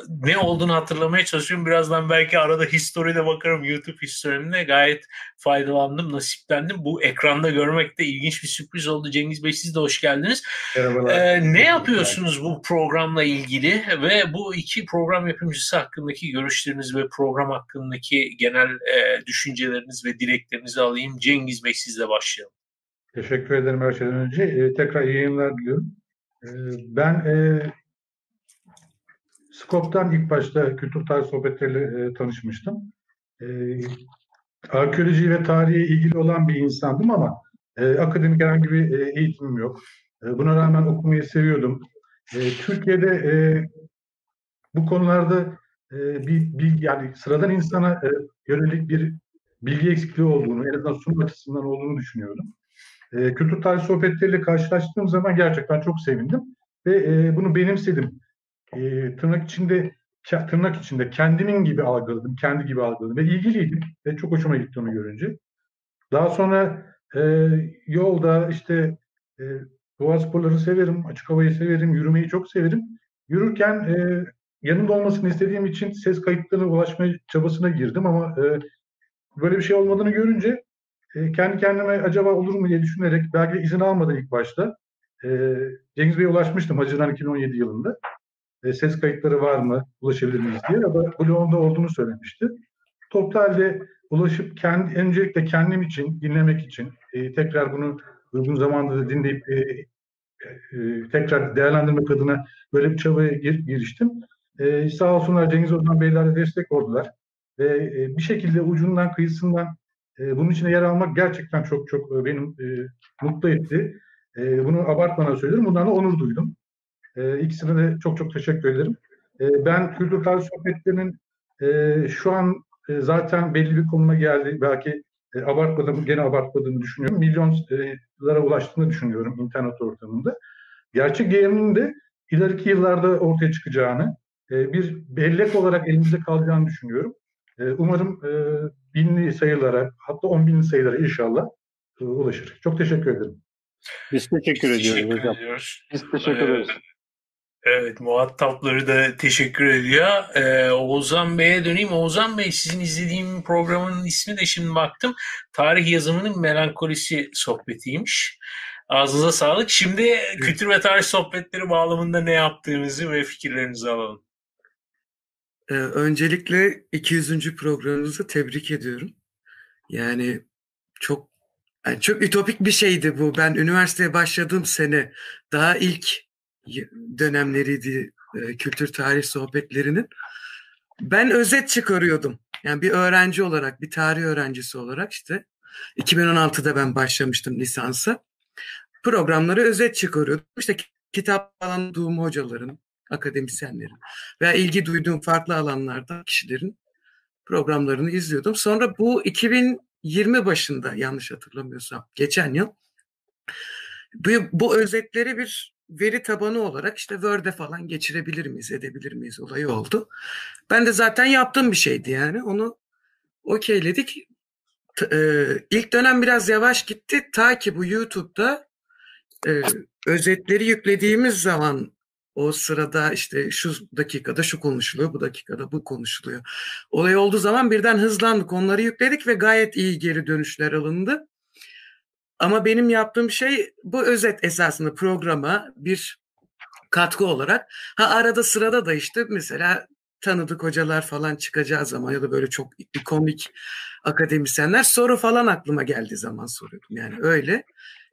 ne olduğunu hatırlamaya çalışıyorum. Birazdan belki arada history'de bakarım YouTube historimde. Gayet faydalandım, nasiplendim. Bu ekranda görmek de ilginç bir sürpriz oldu. Cengiz Bey siz de hoş geldiniz. Ee, ne yapıyorsunuz bu programla ilgili ve bu iki program yapımcısı hakkındaki görüşleriniz ve program hakkındaki genel e, düşünceleriniz ve dileklerinizi alayım. Cengiz Bey sizle başlayalım. Teşekkür ederim her şeyden önce. Ee, tekrar iyi yayınlar diliyorum. Ee, ben e, Skop'tan ilk başta kültür tarih sohbetleriyle e, tanışmıştım. E, arkeoloji ve tarihe ilgili olan bir insandım ama e, akademik herhangi bir e, eğitimim yok. E, buna rağmen okumayı seviyordum. E, Türkiye'de e, bu konularda e, bir, bir yani sıradan insana e, yönelik bir bilgi eksikliği olduğunu, en azından sunum açısından olduğunu düşünüyorum. E, kültür tarih sohbetleriyle karşılaştığım zaman gerçekten çok sevindim ve e, bunu benimsedim e, tırnak içinde tırnak içinde kendimin gibi algıladım, kendi gibi algıladım ve ilgiliydim ve çok hoşuma gitti onu görünce. Daha sonra e, yolda işte e, doğa sporları severim, açık havayı severim, yürümeyi çok severim. Yürürken e, yanımda olmasını istediğim için ses kayıtlarına ulaşma çabasına girdim ama e, böyle bir şey olmadığını görünce e, kendi kendime acaba olur mu diye düşünerek belki izin almadan ilk başta e, Cengiz Bey'e ulaşmıştım Haziran 2017 yılında e, ses kayıtları var mı, ulaşabilir miyiz diye. Da bloğunda olduğunu söylemişti. Totalde ulaşıp kendi, öncelikle kendim için, dinlemek için, e, tekrar bunu uygun zamanda da dinleyip e, e, tekrar değerlendirmek adına böyle bir çabaya gir, giriştim. E, sağ olsunlar Cengiz Ozan Beyler de destek oldular. Ve e, bir şekilde ucundan kıyısından e, bunun içine yer almak gerçekten çok çok e, benim e, mutlu etti. E, bunu abartmadan söylüyorum. Bundan da onur duydum. E, ikisine de çok çok teşekkür ederim. E, ben kültür tarih sohbetlerinin e, şu an e, zaten belli bir konuma geldi. Belki e, abartmadığımı, gene abartmadığımı düşünüyorum. Milyonlara ulaştığını düşünüyorum internet ortamında. Gerçek değerinin de ileriki yıllarda ortaya çıkacağını, e, bir bellek olarak elimizde kalacağını düşünüyorum. E, umarım e, binli sayılara, hatta on binli sayılara inşallah e, ulaşır. Çok teşekkür ederim. Biz teşekkür Biz ediyoruz teşekkür hocam. Ediyoruz. Biz teşekkür ederiz. Evet muhatapları da teşekkür ediyor. Ee, Oğuzhan Bey'e döneyim. Oğuzhan Bey sizin izlediğim programın ismi de şimdi baktım. Tarih yazımının melankolisi sohbetiymiş. Ağzınıza sağlık. Şimdi kültür ve tarih sohbetleri bağlamında ne yaptığınızı ve fikirlerinizi alalım. Ee, öncelikle 200. programınızı tebrik ediyorum. Yani çok yani çok ütopik bir şeydi bu. Ben üniversiteye başladığım sene daha ilk dönemleriydi e, kültür tarih sohbetlerinin. Ben özet çıkarıyordum. Yani bir öğrenci olarak, bir tarih öğrencisi olarak işte 2016'da ben başlamıştım lisansa. Programları özet çıkarıyordum. İşte kitap alan hocaların, akademisyenlerin veya ilgi duyduğum farklı alanlarda kişilerin programlarını izliyordum. Sonra bu 2020 başında yanlış hatırlamıyorsam geçen yıl bu, bu özetleri bir veri tabanı olarak işte Word'e falan geçirebilir miyiz, edebilir miyiz olayı oldu. Ben de zaten yaptığım bir şeydi yani. Onu okeyledik. E, ilk dönem biraz yavaş gitti. Ta ki bu YouTube'da e, özetleri yüklediğimiz zaman o sırada işte şu dakikada şu konuşuluyor, bu dakikada bu konuşuluyor. Olay olduğu zaman birden hızlandık. Onları yükledik ve gayet iyi geri dönüşler alındı. Ama benim yaptığım şey bu özet esasında programa bir katkı olarak. Ha arada sırada da işte mesela tanıdık hocalar falan çıkacağı zaman ya da böyle çok ikonik akademisyenler soru falan aklıma geldiği zaman soruyordum. Yani öyle.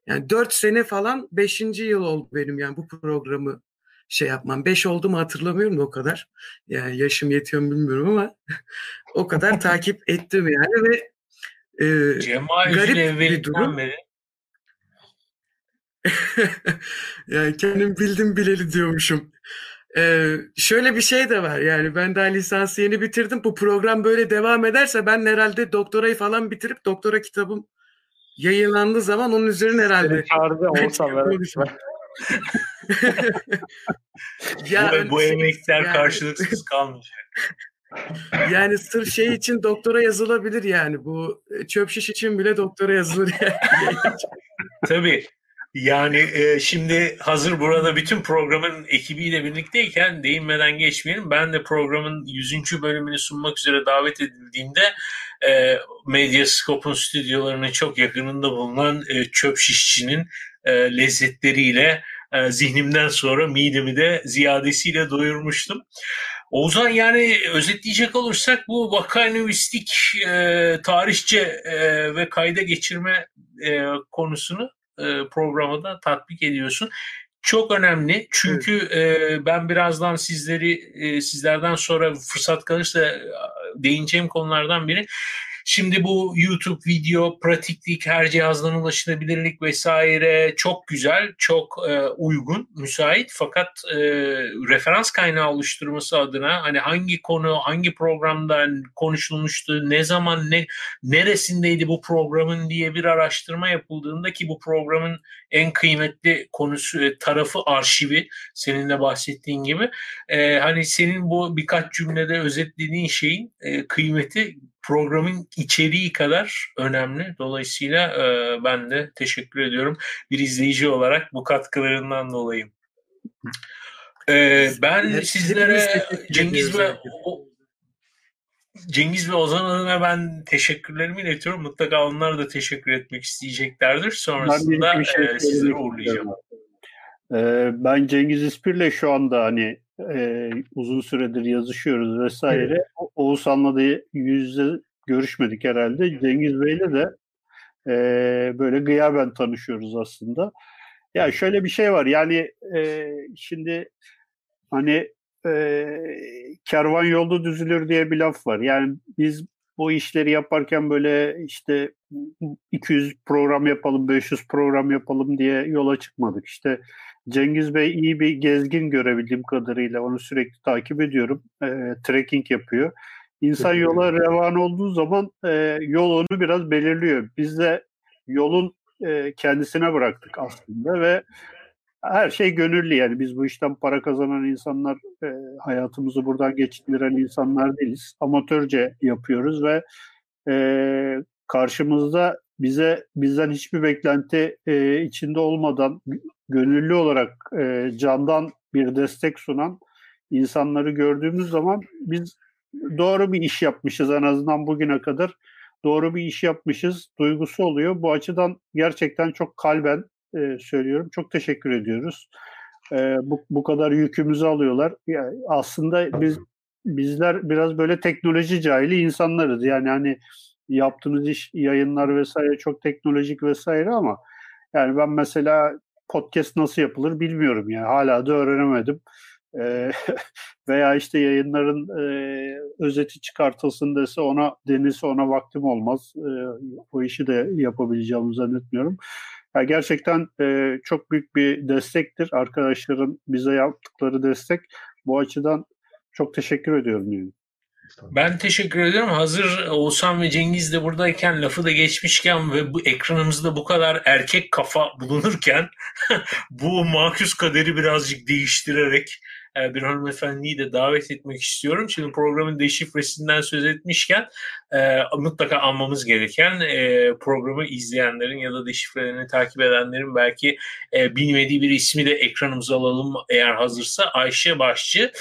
Yani dört sene falan beşinci yıl oldu benim yani bu programı şey yapmam. Beş oldu mu hatırlamıyorum da o kadar. Yani yaşım yetiyor mu bilmiyorum ama (laughs) o kadar takip ettim yani ve e, Cemal garip bir durum. Beri. (laughs) yani kendim bildim bileli diyormuşum. Ee, şöyle bir şey de var yani ben daha lisansı yeni bitirdim. Bu program böyle devam ederse ben herhalde doktorayı falan bitirip doktora kitabım yayınlandığı zaman onun üzerine herhalde. Çağırdı (laughs) olsam (laughs) ya, bu, bu emekler yani, karşılıksız kalmayacak. Yani sırf şey için doktora yazılabilir yani. Bu çöp şiş için bile doktora yazılır yani. Tabii. Yani e, şimdi hazır burada bütün programın ekibiyle birlikteyken değinmeden geçmeyelim. Ben de programın 100. bölümünü sunmak üzere davet edildiğimde e, Medyascope'un stüdyolarının çok yakınında bulunan e, çöp şişçinin e, lezzetleriyle e, zihnimden sonra midemi de ziyadesiyle doyurmuştum. Oğuzhan yani özetleyecek olursak bu vakanüvistik e, tarihçe e, ve kayda geçirme e, konusunu e, programa da tatbik ediyorsun. Çok önemli çünkü evet. e, ben birazdan sizleri e, sizlerden sonra fırsat kalırsa e, değineceğim konulardan biri Şimdi bu YouTube video, pratiklik, her cihazdan ulaşılabilirlik vesaire çok güzel, çok e, uygun, müsait. Fakat e, referans kaynağı oluşturması adına hani hangi konu, hangi programda konuşulmuştu, ne zaman, ne neresindeydi bu programın diye bir araştırma yapıldığında ki bu programın en kıymetli konusu e, tarafı arşivi senin de bahsettiğin gibi. E, hani senin bu birkaç cümlede özetlediğin şeyin e, kıymeti programın içeriği kadar önemli. Dolayısıyla e, ben de teşekkür ediyorum bir izleyici olarak bu katkılarından dolayı. E, ben sizlere Cengiz ve o, Cengiz ve Ozan adına ben teşekkürlerimi iletiyorum. Mutlaka onlar da teşekkür etmek isteyeceklerdir. Sonrasında şey e, sizleri uğurlayacağım. Ee, ben Cengiz İspir'le şu anda hani e, uzun süredir yazışıyoruz vesaire. Evet. Oğuzhan'la da yüz yüze görüşmedik herhalde. Cengiz Bey'le de e, böyle gıyaben tanışıyoruz aslında. Ya şöyle bir şey var yani e, şimdi hani e, kervan yolda düzülür diye bir laf var. Yani biz bu işleri yaparken böyle işte 200 program yapalım, 500 program yapalım diye yola çıkmadık. İşte Cengiz Bey iyi bir gezgin görebildiğim kadarıyla onu sürekli takip ediyorum. E, trekking yapıyor. İnsan yola revan olduğu zaman e, yol onu biraz belirliyor. Biz de yolun e, kendisine bıraktık aslında ve her şey gönüllü yani biz bu işten para kazanan insanlar e, hayatımızı buradan geçindiren insanlar değiliz. Amatörce yapıyoruz ve e, karşımızda bize bizden hiçbir beklenti e, içinde olmadan gönüllü olarak e, candan bir destek sunan insanları gördüğümüz zaman biz doğru bir iş yapmışız en azından bugüne kadar. Doğru bir iş yapmışız duygusu oluyor. Bu açıdan gerçekten çok kalben e, söylüyorum. Çok teşekkür ediyoruz. E, bu, bu kadar yükümüzü alıyorlar. Yani aslında biz bizler biraz böyle teknoloji cahili insanlarız. Yani hani yaptığımız iş, yayınlar vesaire çok teknolojik vesaire ama yani ben mesela podcast nasıl yapılır bilmiyorum yani hala da öğrenemedim. Ee, (laughs) veya işte yayınların e, özeti çıkartılsın dese ona denilse ona vaktim olmaz. E, o işi de yapabileceğimi zannetmiyorum. Yani gerçekten e, çok büyük bir destektir arkadaşların bize yaptıkları destek. Bu açıdan çok teşekkür ediyorum. Yani. Ben teşekkür ederim. Hazır Oğuzhan ve Cengiz de buradayken lafı da geçmişken ve bu ekranımızda bu kadar erkek kafa bulunurken (laughs) bu makus kaderi birazcık değiştirerek e, bir hanımefendiyi de davet etmek istiyorum. Şimdi programın deşifresinden söz etmişken e, mutlaka anmamız gereken e, programı izleyenlerin ya da deşifrelerini takip edenlerin belki e, bilmediği bir ismi de ekranımıza alalım eğer hazırsa Ayşe Başçı.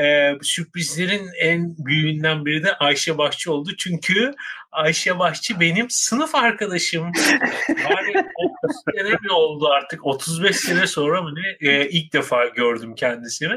E, sürprizlerin en büyüğünden biri de Ayşe Başçı oldu. Çünkü Ayşe Başçı benim sınıf arkadaşım. Yani (laughs) 30 sene mi oldu artık? 35 sene sonra mı ne? E, ilk defa gördüm kendisini.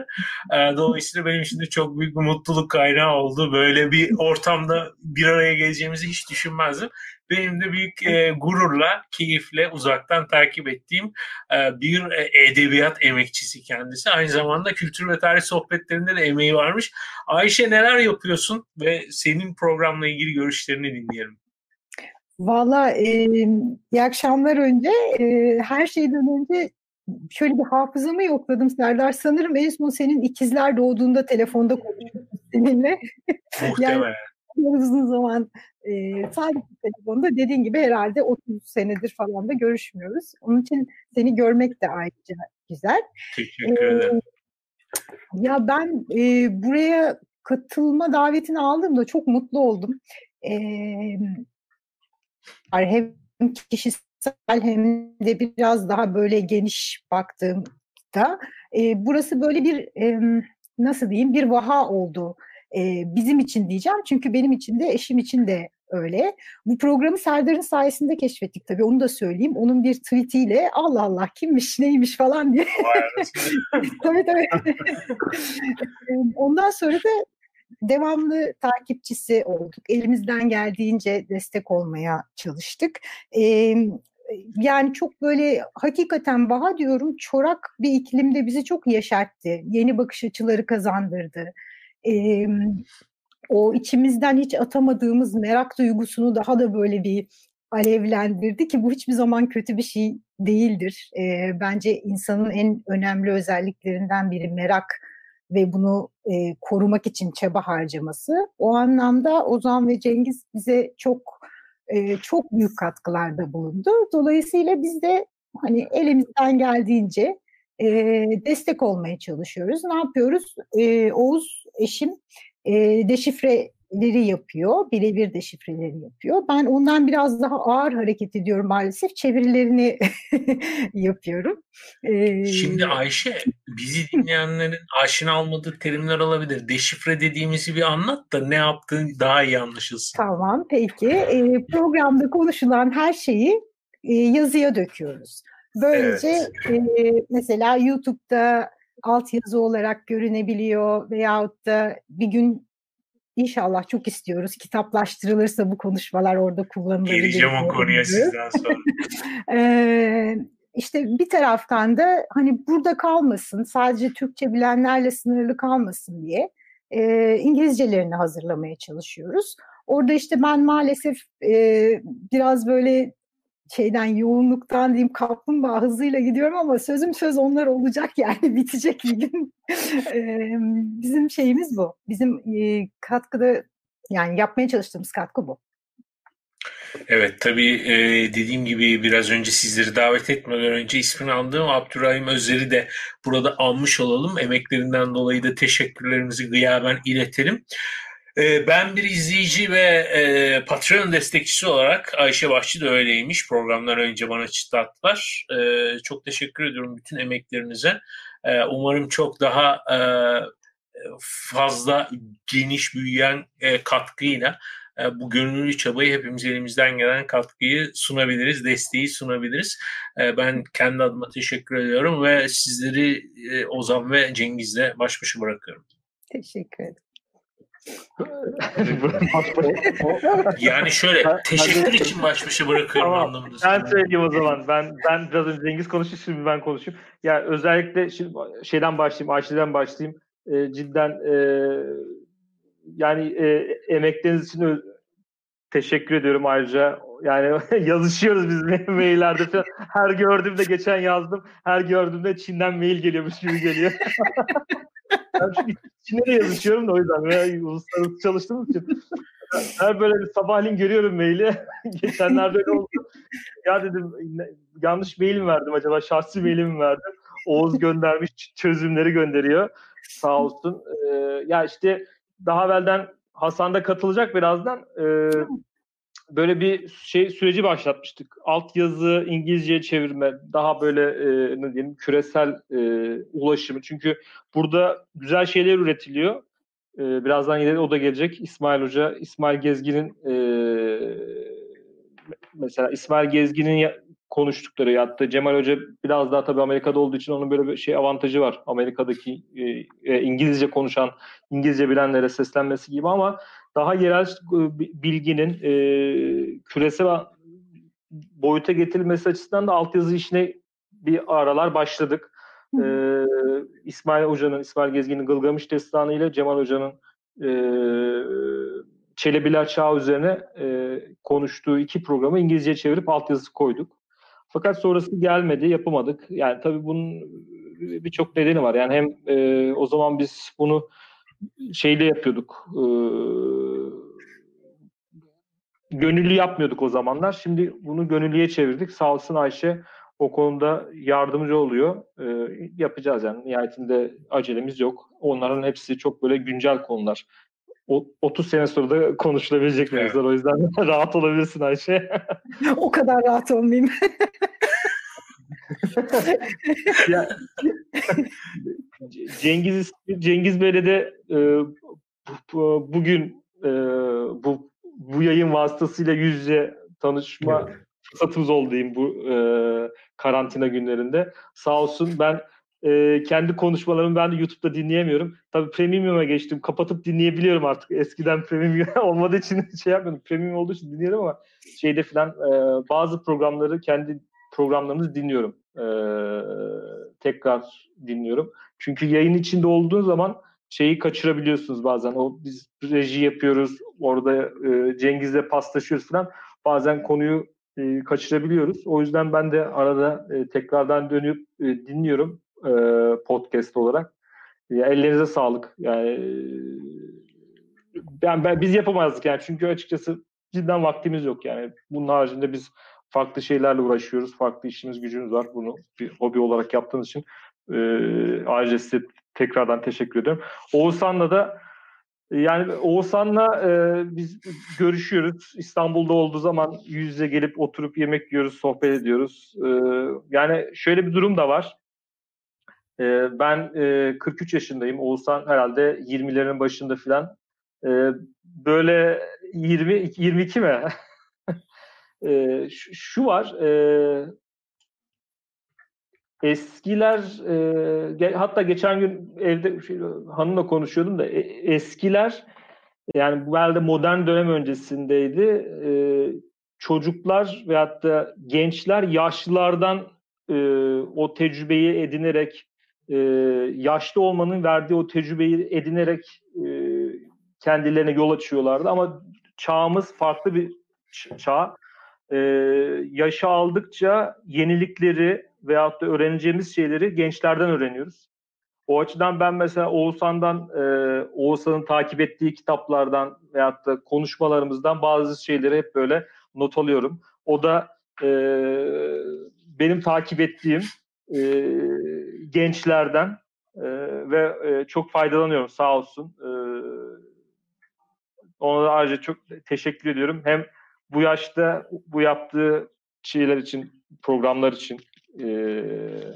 E, dolayısıyla benim için de çok büyük bir mutluluk kaynağı oldu. Böyle bir ortamda bir araya geleceğimizi hiç düşünmezdim benim de büyük e, gururla, keyifle uzaktan takip ettiğim e, bir edebiyat emekçisi kendisi. Aynı zamanda kültür ve tarih sohbetlerinde de emeği varmış. Ayşe neler yapıyorsun ve senin programla ilgili görüşlerini dinleyelim. Valla e, iyi akşamlar önce. E, her şeyden önce şöyle bir hafızamı yokladım Serdar. Sanırım en son senin ikizler doğduğunda telefonda konuştuk seninle. (laughs) Muhtemelen. yani, uzun zaman e, sadece telefonda dediğin gibi herhalde 30 senedir falan da görüşmüyoruz. Onun için seni görmek de ayrıca güzel. Teşekkür ederim. ya ben e, buraya katılma davetini aldığımda çok mutlu oldum. E, hem kişisel hem de biraz daha böyle geniş baktığımda e, burası böyle bir e, nasıl diyeyim bir vaha oldu e, bizim için diyeceğim çünkü benim için de eşim için de öyle. Bu programı Serdar'ın sayesinde keşfettik tabii onu da söyleyeyim. Onun bir tweetiyle Allah Allah kimmiş neymiş falan diye. (laughs) tabii tabii. Ondan sonra da devamlı takipçisi olduk. Elimizden geldiğince destek olmaya çalıştık. Ee, yani çok böyle hakikaten baha diyorum çorak bir iklimde bizi çok yaşarttı. Yeni bakış açıları kazandırdı e, o içimizden hiç atamadığımız merak duygusunu daha da böyle bir alevlendirdi ki bu hiçbir zaman kötü bir şey değildir. E, bence insanın en önemli özelliklerinden biri merak ve bunu e, korumak için çaba harcaması. O anlamda Ozan ve Cengiz bize çok e, çok büyük katkılarda bulundu. Dolayısıyla biz de hani elimizden geldiğince e, destek olmaya çalışıyoruz. Ne yapıyoruz? E, Oğuz eşim e, deşifreleri yapıyor, birebir deşifreleri yapıyor. Ben ondan biraz daha ağır hareket ediyorum maalesef. Çevirilerini (laughs) yapıyorum. Ee, Şimdi Ayşe, bizi dinleyenlerin (laughs) aşina olmadığı terimler olabilir. Deşifre dediğimizi bir anlat da ne yaptığın daha iyi anlaşılsın. Tamam, peki. Ee, programda konuşulan her şeyi e, yazıya döküyoruz. Böylece evet. e, mesela YouTube'da altyazı olarak görünebiliyor veyahut da bir gün inşallah çok istiyoruz kitaplaştırılırsa bu konuşmalar orada kullanılabilir. Geleceğim o konuya sizden sonra. (laughs) ee, işte bir taraftan da hani burada kalmasın sadece Türkçe bilenlerle sınırlı kalmasın diye e, İngilizcelerini hazırlamaya çalışıyoruz. Orada işte ben maalesef e, biraz böyle şeyden yoğunluktan diyeyim kaplumbağa hızıyla gidiyorum ama sözüm söz onlar olacak yani (laughs) bitecek bir gün. (laughs) Bizim şeyimiz bu. Bizim katkıda yani yapmaya çalıştığımız katkı bu. Evet tabii dediğim gibi biraz önce sizleri davet etmeden önce ismini andığım Abdurrahim Özer'i de burada almış olalım. Emeklerinden dolayı da teşekkürlerimizi gıyaben iletelim. Ee, ben bir izleyici ve e, Patreon destekçisi olarak Ayşe Başçı da öyleymiş. Programdan önce bana çıtlattılar. E, çok teşekkür ediyorum bütün emeklerinize. E, umarım çok daha e, fazla geniş büyüyen e, katkıyla e, bu gönüllü çabayı hepimiz elimizden gelen katkıyı sunabiliriz, desteği sunabiliriz. Ben kendi adıma teşekkür ediyorum ve sizleri Ozan ve Cengiz'le baş başa bırakıyorum. Teşekkür ederim yani şöyle teşekkür için baş başa bırakıyorum tamam, anlamında. Ben söyleyeyim o zaman. Ben ben biraz önce Cengiz konuştu şimdi ben konuşayım. Ya yani özellikle şimdi şeyden başlayayım, Ayşe'den başlayayım. E, cidden e, yani e, emekleriniz için ö- teşekkür ediyorum ayrıca. Yani (laughs) yazışıyoruz biz maillerde falan. Her gördüğümde geçen yazdım. Her gördüğümde Çin'den mail geliyormuş gibi geliyor. (laughs) Çin'e de yazışıyorum da o yüzden. Veya uluslararası çalıştığım için. Her böyle bir sabahleyin görüyorum maili. (laughs) Geçenlerde öyle oldu. Ya dedim yanlış mail mi verdim acaba? Şahsi mail mi verdim? Oğuz göndermiş çözümleri gönderiyor. Sağ olsun. Ee, ya işte daha evvelden Hasan da katılacak birazdan. Ee, böyle bir şey süreci başlatmıştık. Alt yazı İngilizceye çevirme, daha böyle e, ne diyelim küresel e, ulaşımı. Çünkü burada güzel şeyler üretiliyor. E, birazdan yine o da gelecek. İsmail Hoca, İsmail Gezgin'in e, mesela İsmail Gezgin'in konuştukları ya da Cemal Hoca biraz daha tabii Amerika'da olduğu için onun böyle bir şey avantajı var. Amerika'daki e, e, İngilizce konuşan, İngilizce bilenlere seslenmesi gibi ama daha yerel e, bilginin e, küresel boyuta getirilmesi açısından da altyazı işine bir aralar başladık. Ee, İsmail Hoca'nın, İsmail Gezgin'in Gılgamış Destanı ile Cemal Hoca'nın e, Çelebiler Çağı üzerine e, konuştuğu iki programı İngilizceye çevirip altyazı koyduk. Fakat sonrası gelmedi, yapamadık. Yani tabii bunun birçok nedeni var. Yani hem e, o zaman biz bunu şeyle yapıyorduk. E, gönüllü yapmıyorduk o zamanlar. Şimdi bunu gönüllüye çevirdik. Sağ olsun Ayşe o konuda yardımcı oluyor. E, yapacağız yani. Nihayetinde acelemiz yok. Onların hepsi çok böyle güncel konular. O, 30 sene sonra da konuşulabilecek evet. mevzular. O yüzden (laughs) rahat olabilirsin Ayşe. (laughs) o kadar rahat olmayayım. ya, (laughs) Cengiz Cengiz Bey'le de e, bu, bugün e, bu bu yayın vasıtasıyla yüz yüze tanışma evet. fırsatımız oldu diyeyim bu e, karantina günlerinde. Sağ olsun ben e, kendi konuşmalarımı ben de YouTube'da dinleyemiyorum. Tabii Premium'a geçtim. Kapatıp dinleyebiliyorum artık. Eskiden Premium (laughs) olmadığı için (laughs) şey yapmıyordum. Premium olduğu için dinliyorum ama şeyde filan e, bazı programları kendi programlarımızı dinliyorum. E, tekrar dinliyorum. Çünkü yayın içinde olduğun zaman şeyi kaçırabiliyorsunuz bazen. O biz reji yapıyoruz. Orada e, Cengiz'le paslaşıyoruz falan. Bazen konuyu e, kaçırabiliyoruz. O yüzden ben de arada e, tekrardan dönüp e, dinliyorum e, podcast olarak. Ya, ellerinize sağlık. Yani ben, ben biz yapamazdık yani çünkü açıkçası cidden vaktimiz yok yani. Bunun haricinde biz farklı şeylerle uğraşıyoruz. Farklı işimiz gücümüz var. Bunu bir hobi olarak yaptığınız için e, ayrıca tekrardan teşekkür ediyorum. Oğuzhan'la da yani Oğuzhan'la e, biz görüşüyoruz. İstanbul'da olduğu zaman yüz yüze gelip oturup yemek yiyoruz, sohbet ediyoruz. E, yani şöyle bir durum da var. E, ben e, 43 yaşındayım. Oğuzhan herhalde 20'lerin başında filan. E, böyle 20 22 mi? (laughs) e, şu, şu var. E, eskiler e, hatta geçen gün evde şey, hanımla konuşuyordum da e, eskiler yani herhalde modern dönem öncesindeydi. E, çocuklar veyahut da gençler yaşlılardan e, o tecrübeyi edinerek e, yaşlı olmanın verdiği o tecrübeyi edinerek e, kendilerine yol açıyorlardı ama çağımız farklı bir çağ. E, yaşı aldıkça yenilikleri veyahut da öğreneceğimiz şeyleri gençlerden öğreniyoruz. O açıdan ben mesela Oğuzhan'dan, e, Oğuzhan'ın takip ettiği kitaplardan veyahut da konuşmalarımızdan bazı şeyleri hep böyle not alıyorum. O da e, benim takip ettiğim e, gençlerden e, ve e, çok faydalanıyorum sağ olsun. E, ona da ayrıca çok teşekkür ediyorum. Hem bu yaşta bu yaptığı şeyler için, programlar için e,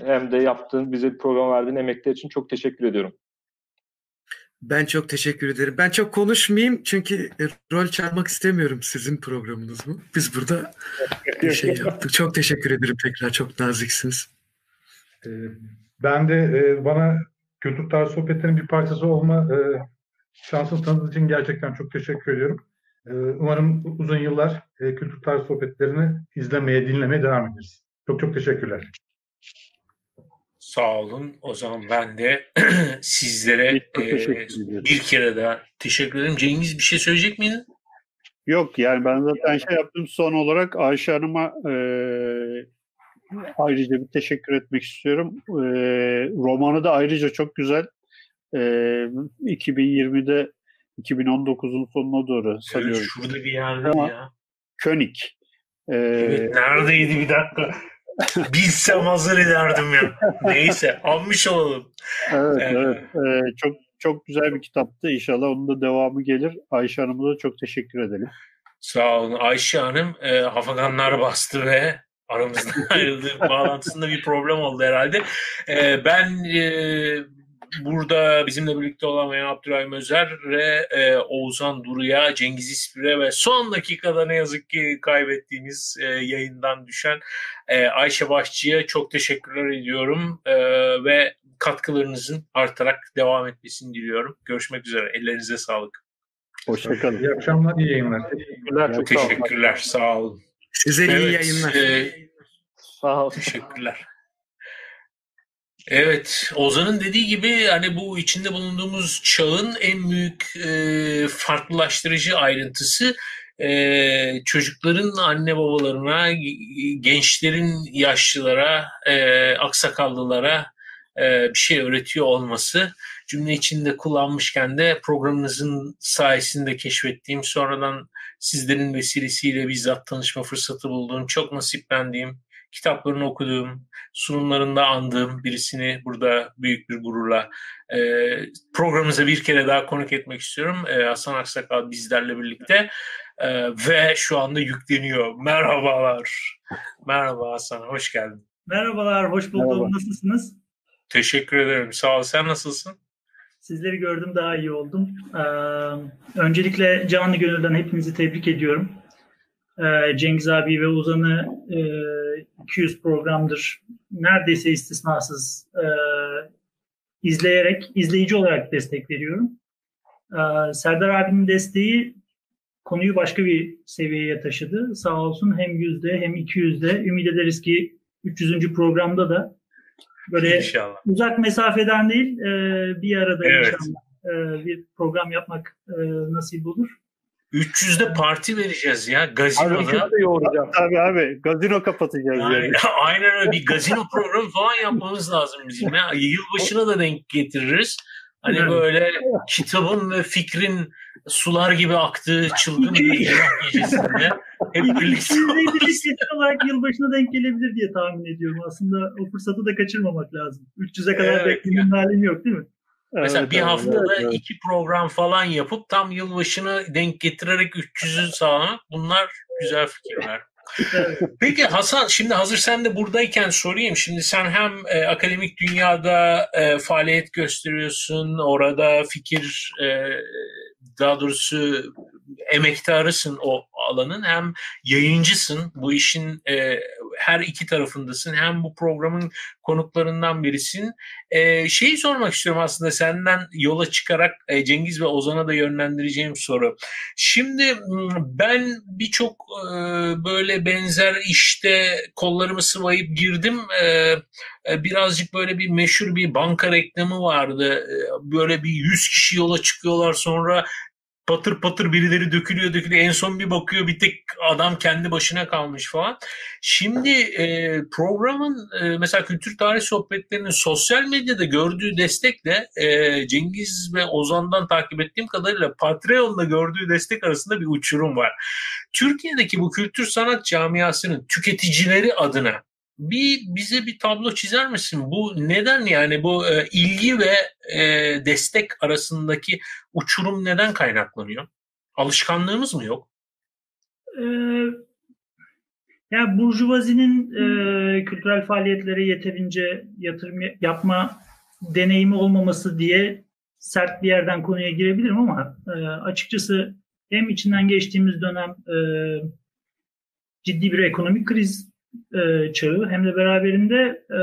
hem de yaptığın, bize program verdiğin emekler için çok teşekkür ediyorum. Ben çok teşekkür ederim. Ben çok konuşmayayım çünkü rol çalmak istemiyorum sizin programınız mı? Biz burada (laughs) bir şey yaptık. Çok teşekkür ederim tekrar. Çok naziksiniz. Ben de e, bana Kültür Tarih Sohbetleri'nin bir parçası olma e, şansı tanıdığınız için gerçekten çok teşekkür ediyorum. E, umarım uzun yıllar Kültür Tarih Sohbetleri'ni izlemeye, dinlemeye devam ederiz. Çok çok teşekkürler. Sağ olun. O zaman ben de (clears throat) sizlere e, bir kere daha teşekkür ederim. Cengiz bir şey söyleyecek miydin? Yok yani ben zaten şey yaptım. Son olarak Ayşe Hanım'a e, ayrıca bir teşekkür etmek istiyorum. E, romanı da ayrıca çok güzel. E, 2020'de 2019'un sonuna doğru sanıyorum. Evet, şurada bir yerde Ama, ya. König. Ee, evet, neredeydi bir dakika. Bilsem hazır ederdim ya. Neyse almış olalım. Evet, ee, evet. Ee, çok çok güzel bir kitaptı. İnşallah onun da devamı gelir. Ayşe Hanım'a da çok teşekkür edelim. Sağ olun. Ayşe Hanım e, hafaganlar bastı ve aramızdan (laughs) ayrıldı. Bağlantısında bir problem oldu herhalde. E, ben e, burada bizimle birlikte olamayan Abdurrahim Özer ve e, Oğuzhan Duru'ya, Cengiz İspir'e ve son dakikada ne yazık ki kaybettiğimiz e, yayından düşen e, Ayşe Başçı'ya çok teşekkürler ediyorum e, ve katkılarınızın artarak devam etmesini diliyorum. Görüşmek üzere. Ellerinize sağlık. Hoşçakalın. İyi akşamlar, iyi yayınlar. Teşekkürler. Çok sağ olun. Teşekkürler. Sağ olun. Size iyi Evet, yayınlar. e, Sağ olun. Teşekkürler. Evet, Ozan'ın dediği gibi hani bu içinde bulunduğumuz çağın en büyük e, farklılaştırıcı ayrıntısı e, çocukların anne babalarına, gençlerin yaşlılara, e, aksakallılara e, bir şey öğretiyor olması. Cümle içinde kullanmışken de programınızın sayesinde keşfettiğim, sonradan sizlerin vesilesiyle bizzat tanışma fırsatı bulduğum, çok nasiplendiğim, kitaplarını okuduğum, sunumlarında andığım birisini burada büyük bir gururla e, programımıza bir kere daha konuk etmek istiyorum. E, Hasan Aksakal bizlerle birlikte e, ve şu anda yükleniyor. Merhabalar. Merhaba Hasan, hoş geldin. Merhabalar, hoş buldum. Merhaba. Nasılsınız? Teşekkür ederim. Sağ ol. Sen nasılsın? Sizleri gördüm, daha iyi oldum. Ee, öncelikle canlı gönülden hepinizi tebrik ediyorum. Ee, Cengiz abi ve Ozan'ı e, 200 programdır neredeyse istisnasız e, izleyerek, izleyici olarak destek veriyorum. Ee, Serdar abinin desteği konuyu başka bir seviyeye taşıdı. Sağ olsun hem yüzde hem 200'de. Ümit ederiz ki 300. programda da böyle İnşallah. uzak mesafeden değil e, bir arada Evet. inşallah e, bir program yapmak e, nasip olur. 300'de parti vereceğiz ya. Abi Gazinoda. ikisi de yoğuracağım. Abi abi gazino kapatacağız yani. Aynen, (laughs) aynen öyle bir gazino programı falan yapmamız lazım bizim ya. Yılbaşına da denk getiririz. Hani böyle kitabın ve fikrin sular gibi aktığı çılgın bir (laughs) gecesinde hep birlikte olarak yılbaşına denk gelebilir diye tahmin ediyorum. Aslında o fırsatı da kaçırmamak lazım. 300'e kadar Evet, beklemenin halim yok değil mi? Mesela Evet, bir haftada evet, evet. iki program falan yapıp tam yılbaşını denk getirerek 300'ü sağlamak bunlar güzel fikirler. Peki Hasan şimdi hazır sen de buradayken sorayım. Şimdi sen hem e, akademik dünyada e, faaliyet gösteriyorsun, orada fikir e, daha doğrusu emektarısın o alanın hem yayıncısın bu işin e, her iki tarafındasın hem bu programın konuklarından birisin. E, şeyi sormak istiyorum aslında senden yola çıkarak e, Cengiz ve Ozan'a da yönlendireceğim soru. Şimdi ben birçok e, böyle benzer işte kollarımı sıvayıp girdim. E, birazcık böyle bir meşhur bir banka reklamı vardı. E, böyle bir 100 kişi yola çıkıyorlar sonra patır patır birileri dökülüyor dökülüyor. En son bir bakıyor bir tek adam kendi başına kalmış falan. Şimdi e, programın e, mesela kültür tarih sohbetlerinin sosyal medyada gördüğü destekle e, Cengiz ve Ozan'dan takip ettiğim kadarıyla Patreon'da gördüğü destek arasında bir uçurum var. Türkiye'deki bu kültür sanat camiasının tüketicileri adına bir bize bir tablo çizer misin? Bu neden yani bu e, ilgi ve e, destek arasındaki uçurum neden kaynaklanıyor? Alışkanlığımız mı yok? Ee, yani Burjuvazi'nin e, kültürel faaliyetlere yeterince yatırım yapma deneyimi olmaması diye sert bir yerden konuya girebilirim ama e, açıkçası hem içinden geçtiğimiz dönem e, ciddi bir ekonomik kriz e, çağı hem de beraberinde e,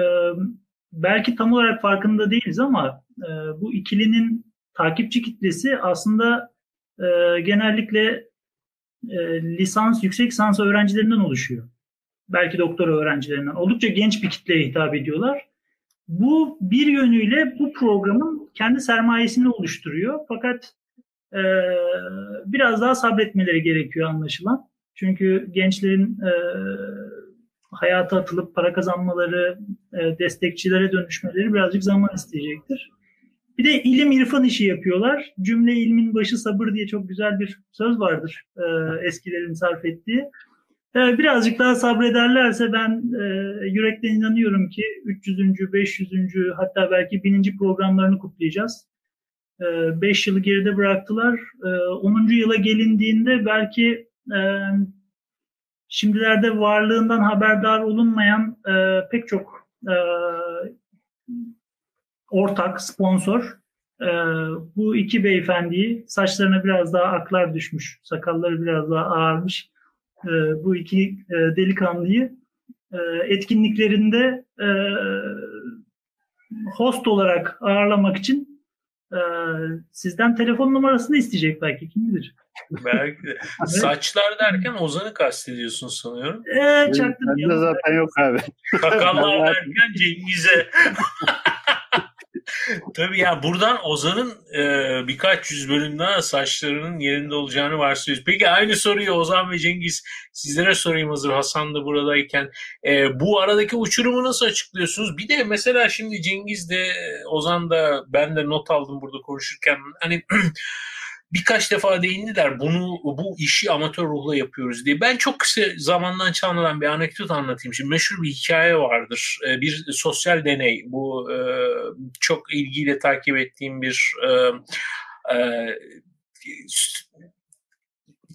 belki tam olarak farkında değiliz ama e, bu ikilinin takipçi kitlesi aslında e, genellikle e, lisans, yüksek lisans öğrencilerinden oluşuyor. Belki doktora öğrencilerinden. Oldukça genç bir kitleye hitap ediyorlar. Bu bir yönüyle bu programın kendi sermayesini oluşturuyor. Fakat e, biraz daha sabretmeleri gerekiyor anlaşılan. Çünkü gençlerin e, hayata atılıp para kazanmaları, e, destekçilere dönüşmeleri birazcık zaman isteyecektir. Bir de ilim irfan işi yapıyorlar. Cümle ilmin başı sabır diye çok güzel bir söz vardır e, eskilerin sarf ettiği. E, birazcık daha sabrederlerse ben e, yürekten inanıyorum ki 300. 500. hatta belki 1000. programlarını kutlayacağız. 5 yılı geride bıraktılar. E, 10. yıla gelindiğinde belki e, şimdilerde varlığından haberdar olunmayan e, pek çok e, ortak, sponsor e, bu iki beyefendiyi saçlarına biraz daha aklar düşmüş, sakalları biraz daha ağarmış e, bu iki e, delikanlıyı e, etkinliklerinde e, host olarak ağırlamak için e, sizden telefon numarasını isteyecek belki kim bilir. Belki de. (laughs) Saçlar derken Ozan'ı kastediyorsun sanıyorum. Ee, çaktım Bende zaten yok abi. Sakallar (laughs) derken Cengiz'e. (laughs) Tabii ya buradan Ozan'ın e, birkaç yüz bölüm daha saçlarının yerinde olacağını varsayıyoruz. Peki aynı soruyu Ozan ve Cengiz sizlere sorayım hazır Hasan da buradayken. E, bu aradaki uçurumu nasıl açıklıyorsunuz? Bir de mesela şimdi Cengiz de Ozan da ben de not aldım burada konuşurken. Hani (clears throat) birkaç defa değindiler bunu bu işi amatör ruhla yapıyoruz diye. Ben çok kısa zamandan çalmadan bir anekdot anlatayım. Şimdi meşhur bir hikaye vardır. Bir sosyal deney. Bu çok ilgiyle takip ettiğim bir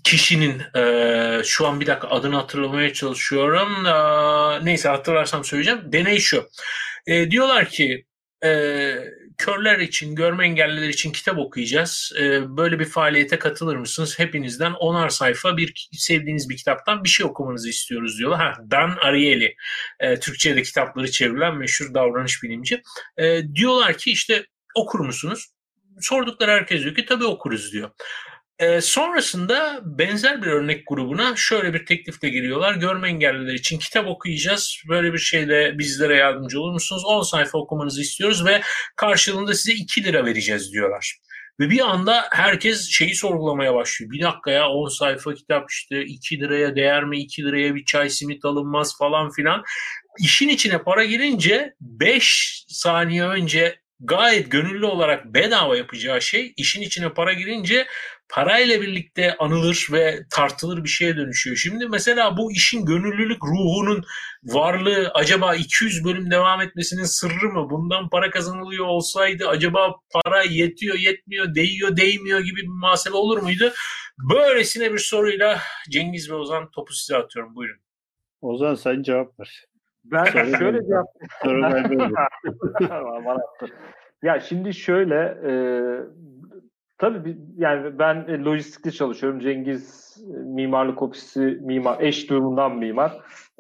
kişinin şu an bir dakika adını hatırlamaya çalışıyorum. Neyse hatırlarsam söyleyeceğim. Deney şu. Diyorlar ki körler için, görme engelliler için kitap okuyacağız. E, böyle bir faaliyete katılır mısınız? Hepinizden onar sayfa bir sevdiğiniz bir kitaptan bir şey okumanızı istiyoruz diyorlar. Ha, Dan Ariely, e, Türkçe'de kitapları çevrilen meşhur davranış bilimci. E, diyorlar ki işte okur musunuz? Sordukları herkes diyor ki tabii okuruz diyor. E, sonrasında benzer bir örnek grubuna şöyle bir teklifle giriyorlar. Görme engelliler için kitap okuyacağız. Böyle bir şeyle bizlere yardımcı olur musunuz? 10 sayfa okumanızı istiyoruz ve karşılığında size 2 lira vereceğiz diyorlar. Ve bir anda herkes şeyi sorgulamaya başlıyor. Bir dakika ya 10 sayfa kitap işte 2 liraya değer mi? 2 liraya bir çay simit alınmaz falan filan. İşin içine para girince 5 saniye önce gayet gönüllü olarak bedava yapacağı şey işin içine para girince parayla birlikte anılır ve tartılır bir şeye dönüşüyor. Şimdi mesela bu işin gönüllülük ruhunun varlığı acaba 200 bölüm devam etmesinin sırrı mı? Bundan para kazanılıyor olsaydı acaba para yetiyor, yetmiyor, değiyor, değmiyor gibi bir muhasebe olur muydu? Böylesine bir soruyla Cengiz ve Ozan topu size atıyorum. Buyurun. Ozan sen cevap ver. Ben Soru şöyle cevap Soru ben (laughs) Ya şimdi şöyle e, tabii yani ben e, lojistikte çalışıyorum. Cengiz e, mimarlık ofisi mimar, eş durumundan mimar.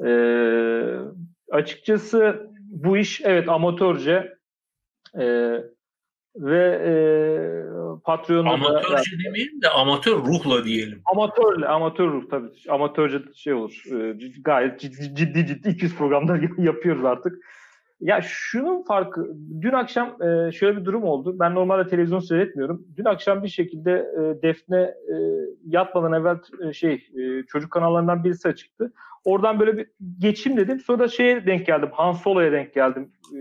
E, açıkçası bu iş evet amatörce e, ve e, Patreon'da amatörce da, yani, demeyelim de amatör ruhla diyelim. Amatör, amatör ruh tabii. Amatörce şey olur. E, gayet ciddi ciddi, ciddi 200 programda (laughs) yapıyoruz artık. Ya şunun farkı, dün akşam e, şöyle bir durum oldu. Ben normalde televizyon seyretmiyorum. Dün akşam bir şekilde e, Defne e, yatmadan evvel e, şey e, çocuk kanallarından birisi açıktı. Oradan böyle bir geçeyim dedim. Sonra da şeye denk geldim. Han Solo'ya denk geldim. E,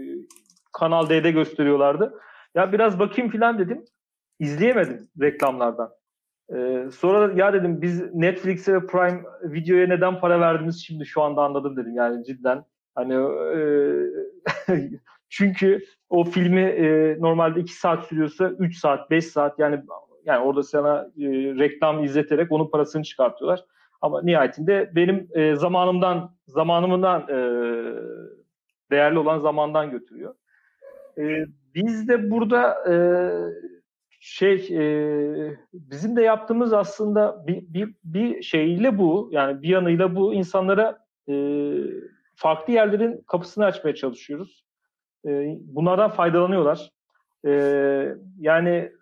Kanal D'de gösteriyorlardı. Ya biraz bakayım falan dedim. İzleyemedim reklamlardan. Ee, sonra ya dedim biz Netflix'e ve Prime Video'ya neden para verdiğimiz şimdi şu anda anladım dedim yani cidden. Hani e, (laughs) çünkü o filmi e, normalde 2 saat sürüyorsa 3 saat, 5 saat yani yani orada sana e, reklam izleterek onun parasını çıkartıyorlar. Ama nihayetinde benim e, zamanımdan zamanımdan e, değerli olan zamandan götürüyor. E, biz de burada e, şey e, bizim de yaptığımız aslında bir, bir, bir şeyle bu yani bir yanıyla bu insanlara e, farklı yerlerin kapısını açmaya çalışıyoruz. E, bunlardan faydalanıyorlar. E, yani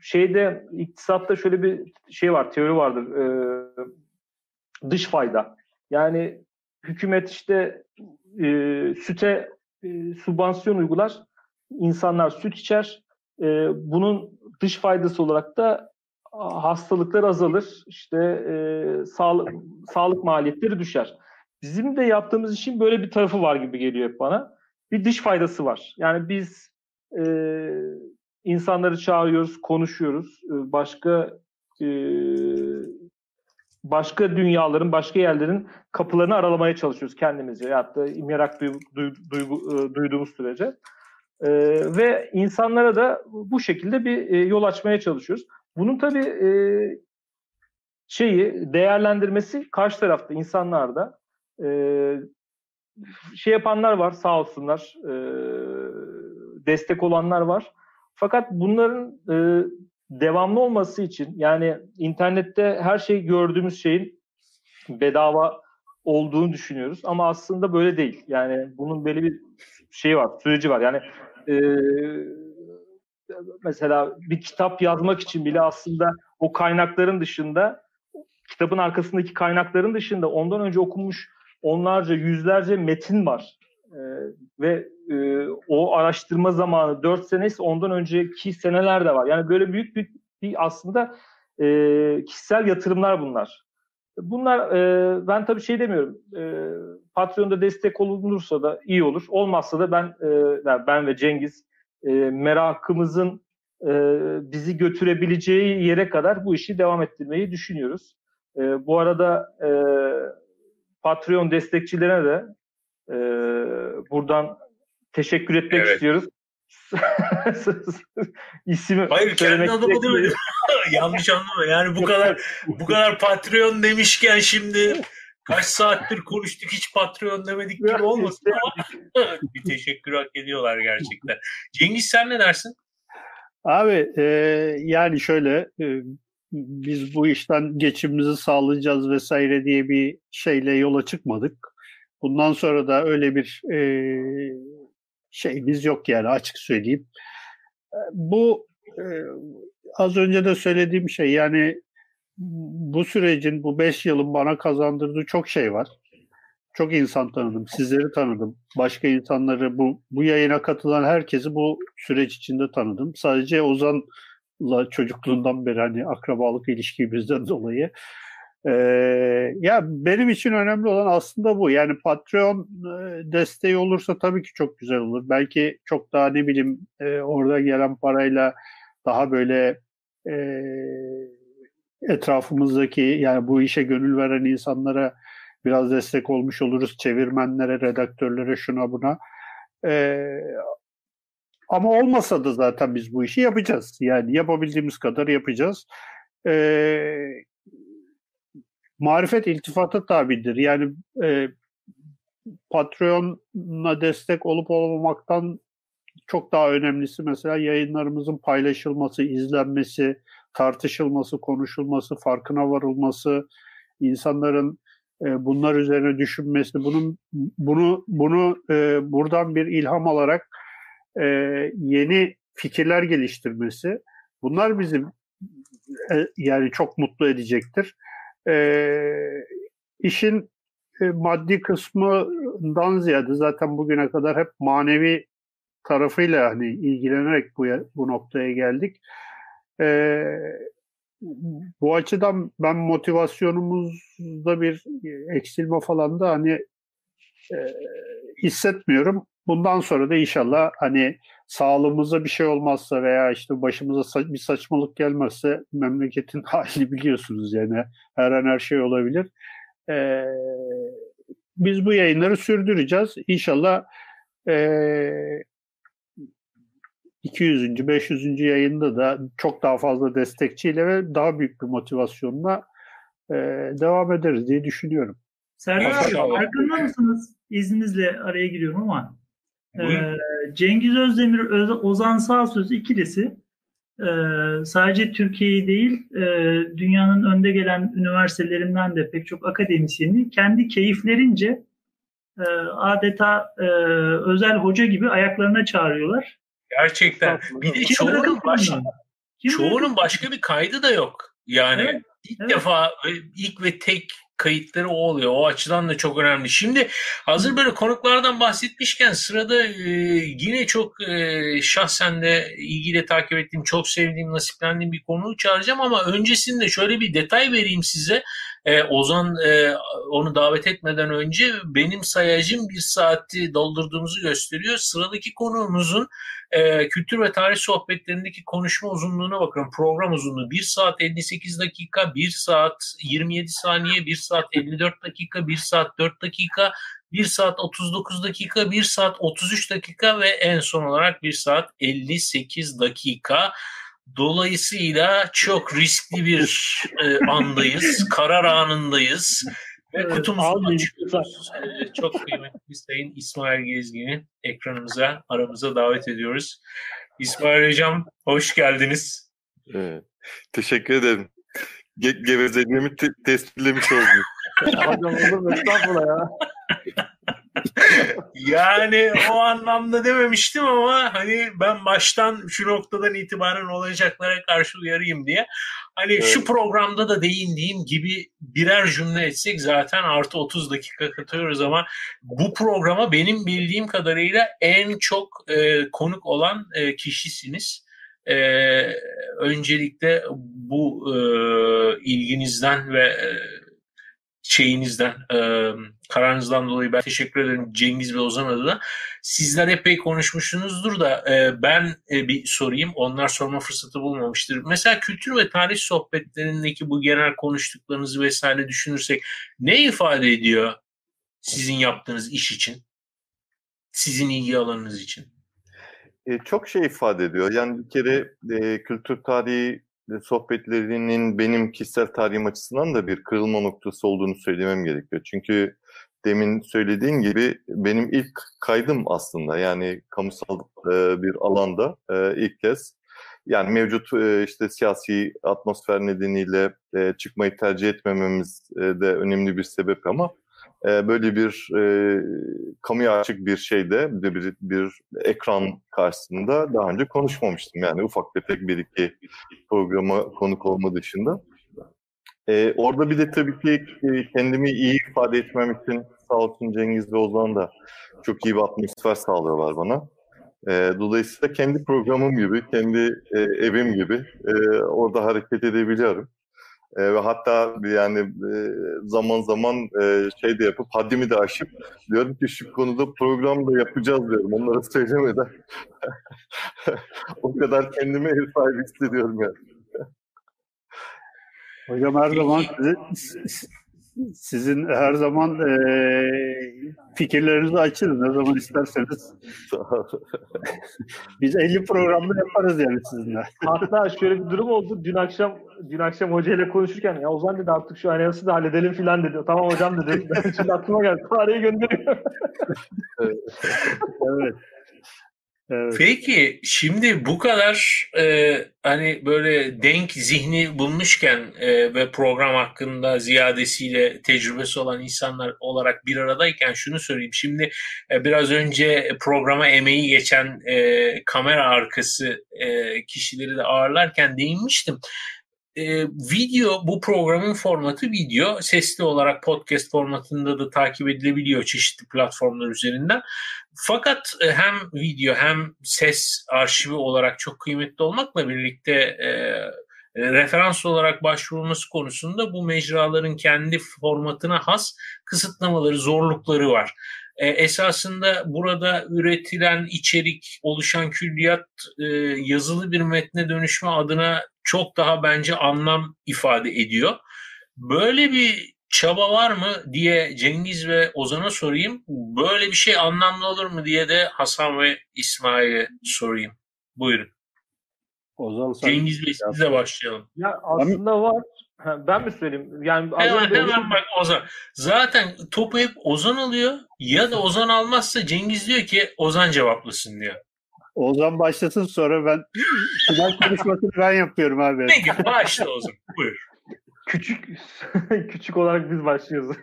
şeyde iktisatta şöyle bir şey var, teori vardır. E, dış fayda. Yani hükümet işte e, süte e, subvansiyon uygular. İnsanlar süt içer. E, bunun dış faydası olarak da hastalıklar azalır. İşte e, sağlık sağlık maliyetleri düşer. Bizim de yaptığımız işin böyle bir tarafı var gibi geliyor hep bana. Bir dış faydası var. Yani biz e, insanları çağırıyoruz, konuşuyoruz. E, başka e, başka dünyaların, başka yerlerin kapılarını aralamaya çalışıyoruz kendimizce. Ya da merak duygu, duygu, e, duyduğumuz sürece. E, ve insanlara da bu şekilde bir e, yol açmaya çalışıyoruz. Bunun tabii e, şeyi değerlendirmesi karşı tarafta insanlarda e, şey yapanlar var sağ olsunlar e, destek olanlar var. Fakat bunların e, devamlı olması için yani internette her şey gördüğümüz şeyin bedava olduğunu düşünüyoruz ama aslında böyle değil. Yani bunun böyle bir şey var, süreci var. Yani e, mesela bir kitap yazmak için bile aslında o kaynakların dışında kitabın arkasındaki kaynakların dışında ondan önce okunmuş onlarca, yüzlerce metin var. Ee, ve e, o araştırma zamanı 4 senesi ondan önceki seneler de var. Yani böyle büyük bir, bir aslında e, kişisel yatırımlar bunlar. Bunlar e, ben tabii şey demiyorum. E, Patreon'da destek olunursa da iyi olur. Olmazsa da ben e, ben ve Cengiz e, merakımızın e, bizi götürebileceği yere kadar bu işi devam ettirmeyi düşünüyoruz. E, bu arada e, Patreon destekçilerine de e, buradan teşekkür etmek evet. istiyoruz. (laughs) İsmi Hayır kendi adımı değil (laughs) Yanlış anlama. Yani bu kadar bu kadar Patreon demişken şimdi kaç saattir konuştuk hiç Patreon demedik gibi olmasın ama (laughs) bir teşekkür hak ediyorlar gerçekten. Cengiz sen ne dersin? Abi e, yani şöyle e, biz bu işten geçimimizi sağlayacağız vesaire diye bir şeyle yola çıkmadık. Bundan sonra da öyle bir e, şeyimiz yok yani açık söyleyeyim. Bu e, az önce de söylediğim şey yani bu sürecin bu beş yılın bana kazandırdığı çok şey var. Çok insan tanıdım, sizleri tanıdım. Başka insanları bu bu yayına katılan herkesi bu süreç içinde tanıdım. Sadece Ozan'la çocukluğundan beri hani akrabalık ilişkimizden dolayı ee, ya benim için önemli olan aslında bu. Yani Patreon desteği olursa tabii ki çok güzel olur. Belki çok daha ne bileyim e, orada gelen parayla daha böyle e, etrafımızdaki yani bu işe gönül veren insanlara biraz destek olmuş oluruz. Çevirmenlere, redaktörlere, şuna buna. E, ama olmasa da zaten biz bu işi yapacağız. Yani yapabildiğimiz kadar yapacağız. E, marifet iltifata tabidir. Yani e, Patreon'a destek olup olmamaktan çok daha önemlisi mesela yayınlarımızın paylaşılması, izlenmesi, tartışılması, konuşulması, farkına varılması, insanların e, bunlar üzerine düşünmesi, bunun bunu bunu e, buradan bir ilham alarak e, yeni fikirler geliştirmesi, bunlar bizim e, yani çok mutlu edecektir. E, işin e, maddi kısmından ziyade zaten bugüne kadar hep manevi tarafıyla hani ilgilenerek bu bu noktaya geldik. E, bu açıdan ben motivasyonumuzda bir eksilme falan da hani e, hissetmiyorum. Bundan sonra da inşallah hani sağlığımıza bir şey olmazsa veya işte başımıza bir saçmalık gelmezse memleketin (laughs) halini biliyorsunuz yani her an her şey olabilir. Ee, biz bu yayınları sürdüreceğiz. İnşallah e, 200. 500. yayında da çok daha fazla destekçiyle ve daha büyük bir motivasyonla e, devam ederiz diye düşünüyorum. Serdar abi farkında mısınız? İzninizle araya giriyorum ama e, Cengiz Özdemir, Öz, Ozan Sağsöz ikilisi e, sadece Türkiye'yi değil e, dünyanın önde gelen üniversitelerinden de pek çok akademisyeni kendi keyiflerince e, adeta e, özel hoca gibi ayaklarına çağırıyorlar. Gerçekten. Bir de çoğunun, başka, çoğunun başka bir kaydı da yok. Yani evet, ilk evet. defa ilk ve tek kayıtları o oluyor. O açıdan da çok önemli. Şimdi hazır böyle konuklardan bahsetmişken sırada e, yine çok e, şahsen de ilgiyle takip ettiğim, çok sevdiğim, nasiplendiğim bir konuyu çağıracağım ama öncesinde şöyle bir detay vereyim size. E, Ozan e, onu davet etmeden önce benim sayacım bir saati doldurduğumuzu gösteriyor. Sıradaki konuğumuzun e, kültür ve tarih sohbetlerindeki konuşma uzunluğuna bakın. Program uzunluğu 1 saat 58 dakika, 1 saat 27 saniye, 1 saat 54 dakika, 1 saat 4 dakika, 1 saat 39 dakika, 1 saat 33 dakika ve en son olarak 1 saat 58 dakika. Dolayısıyla çok riskli bir e, andayız, (laughs) karar anındayız. Ve Evet, kutumuzu açıyoruz. Çok kıymetli Sayın İsmail Gezgin'i ekranımıza, aramıza davet ediyoruz. İsmail Hocam hoş geldiniz. Evet. Teşekkür ederim. Ge- gevezeliğimi te- tespitlemiş oldum. (laughs) Hocam olur mu? Estağfurullah ya. (laughs) Yani o anlamda dememiştim ama hani ben baştan şu noktadan itibaren olacaklara karşı uyarayım diye. Hani şu Evet. programda da değindiğim gibi birer cümle etsek zaten artı 30 dakika katıyoruz ama bu programa benim bildiğim kadarıyla en çok e, konuk olan e, kişisiniz. E, öncelikle bu e, ilginizden ve e, şeyinizden, e, kararınızdan dolayı ben teşekkür ederim Cengiz ve Ozan adına. Sizler epey konuşmuşsunuzdur da e, ben e, bir sorayım. Onlar sorma fırsatı bulmamıştır. Mesela kültür ve tarih sohbetlerindeki bu genel konuştuklarınızı vesaire düşünürsek ne ifade ediyor sizin yaptığınız iş için? Sizin ilgi alanınız için? E, çok şey ifade ediyor. Yani bir kere e, kültür tarihi sohbetlerinin benim kişisel tarihim açısından da bir kırılma noktası olduğunu söylemem gerekiyor. Çünkü demin söylediğin gibi benim ilk kaydım aslında yani kamusal e, bir alanda e, ilk kez yani mevcut e, işte siyasi atmosfer nedeniyle çıkmayı tercih etmememiz de önemli bir sebep ama e, böyle bir e, kamuya açık bir şeyde bir, bir, bir ekran karşısında daha önce konuşmamıştım. Yani ufak tefek bir iki programa konuk olma dışında. E, orada bir de tabii ki e, kendimi iyi ifade etmem için sağ olsun Cengiz ve Ozan da çok iyi bir atmosfer sağlıyorlar bana. E, dolayısıyla kendi programım gibi, kendi e, evim gibi e, orada hareket edebiliyorum. E, ve hatta yani e, zaman zaman e, şey de yapıp haddimi de aşıp diyorum ki şu konuda program da yapacağız diyorum. Onlara söylemeden. (laughs) o kadar kendime ev sahibi hissediyorum yani. Hocam her zaman sizin her zaman e, fikirlerinizi açın ne zaman isterseniz. Sağ (laughs) ol. Biz 50 programda yaparız yani sizinle. Hatta şöyle bir durum oldu. Dün akşam dün akşam hocayla konuşurken ya Ozan dedi artık şu anayası da halledelim filan dedi. Tamam hocam dedi. Ben (laughs) şimdi aklıma geldi. Tarihi gönderiyor. Evet. Evet. Peki şimdi bu kadar e, hani böyle denk zihni bulmuşken e, ve program hakkında ziyadesiyle tecrübesi olan insanlar olarak bir aradayken şunu söyleyeyim. Şimdi e, biraz önce programa emeği geçen e, kamera arkası e, kişileri de ağırlarken değinmiştim. E, video bu programın formatı video sesli olarak podcast formatında da takip edilebiliyor çeşitli platformlar üzerinden. Fakat e, hem video hem ses arşivi olarak çok kıymetli olmakla birlikte e, e, referans olarak başvurulması konusunda bu mecraların kendi formatına has kısıtlamaları, zorlukları var. E, esasında burada üretilen içerik, oluşan külliyat e, yazılı bir metne dönüşme adına çok daha bence anlam ifade ediyor. Böyle bir çaba var mı diye Cengiz ve Ozan'a sorayım. Böyle bir şey anlamlı olur mu diye de Hasan ve İsmail'e sorayım. Buyurun. Ozan sen Cengiz Bey sizle başlayalım. Ya aslında var. Ben mi söyleyeyim? Yani Hemen hemen bak Ozan. Zaten topu hep Ozan alıyor. Ya da Ozan almazsa Cengiz diyor ki Ozan cevaplasın diyor. Ozan başlasın sonra ben (laughs) final konuşmasını ben yapıyorum abi. Peki başla Ozan. Buyur. Küçük (laughs) küçük olarak biz başlıyoruz.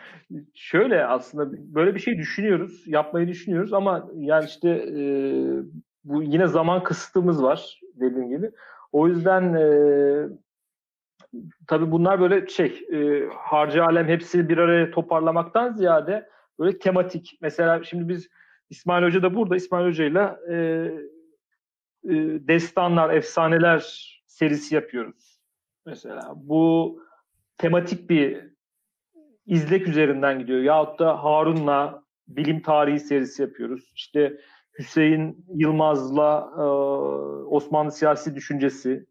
(laughs) Şöyle aslında böyle bir şey düşünüyoruz, yapmayı düşünüyoruz ama yani işte e, bu yine zaman kısıtımız var dediğim gibi. O yüzden e, tabii bunlar böyle şey e, harcı alem hepsini bir araya toparlamaktan ziyade böyle tematik. Mesela şimdi biz İsmail Hoca da burada İsmail Hoca'yla e, e, destanlar, efsaneler serisi yapıyoruz. Mesela bu tematik bir izlek üzerinden gidiyor. Yahut da Harun'la bilim tarihi serisi yapıyoruz. İşte Hüseyin Yılmaz'la e, Osmanlı siyasi düşüncesi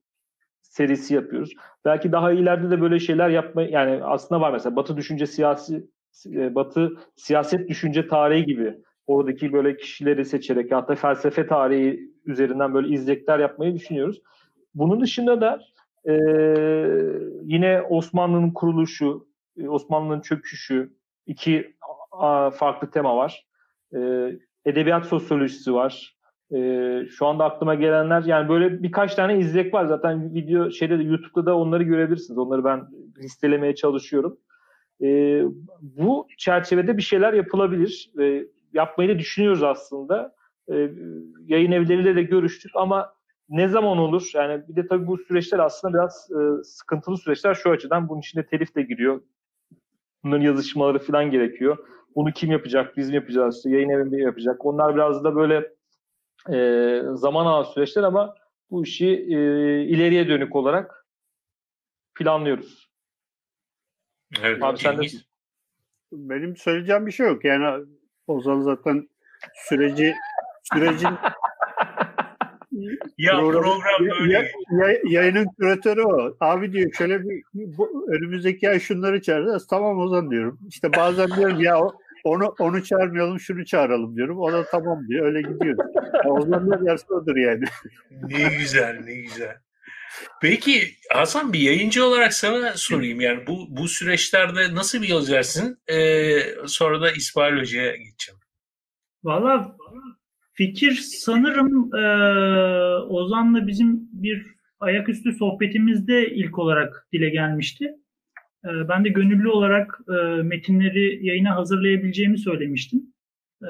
serisi yapıyoruz. Belki daha ileride de böyle şeyler yapma yani aslında var mesela Batı düşünce siyasi e, Batı siyaset düşünce tarihi gibi oradaki böyle kişileri seçerek hatta felsefe tarihi üzerinden böyle izlekler yapmayı düşünüyoruz. Bunun dışında da e, yine Osmanlı'nın kuruluşu, e, Osmanlı'nın çöküşü, iki a, farklı tema var. E, edebiyat sosyolojisi var. E, şu anda aklıma gelenler yani böyle birkaç tane izlek var. Zaten video şeyde de YouTube'da da onları görebilirsiniz. Onları ben listelemeye çalışıyorum. E, bu çerçevede bir şeyler yapılabilir. E, yapmayı da düşünüyoruz aslında. E, yayın evleriyle de görüştük ama ne zaman olur? Yani bir de tabii bu süreçler aslında biraz e, sıkıntılı süreçler şu açıdan. Bunun içinde telif de giriyor. Bunların yazışmaları falan gerekiyor. Bunu kim yapacak? Biz mi yapacağız? Yayın evinde yapacak. Onlar biraz da böyle e, zaman alan süreçler ama bu işi e, ileriye dönük olarak planlıyoruz. Evet, Abi sen de Benim söyleyeceğim bir şey yok. Yani Ozan zaten süreci sürecin (laughs) ya program böyle. Ya, ya, yayının küratörü o. Abi diyor şöyle bir bu, önümüzdeki ay şunları çağıracağız. Tamam Ozan diyorum. İşte bazen diyorum ya onu onu çağırmayalım şunu çağıralım diyorum. O da tamam diyor. Öyle gidiyor. Ozan ne derse odur yani. (laughs) ne güzel ne güzel. Peki Hasan bir yayıncı olarak sana sorayım yani bu bu süreçlerde nasıl bir yol izlersin? Ee, sonra da İsmail Hoca'ya geçeceğim. Valla fikir sanırım e, Ozan'la bizim bir ayaküstü sohbetimizde ilk olarak dile gelmişti. E, ben de gönüllü olarak e, metinleri yayına hazırlayabileceğimi söylemiştim. E,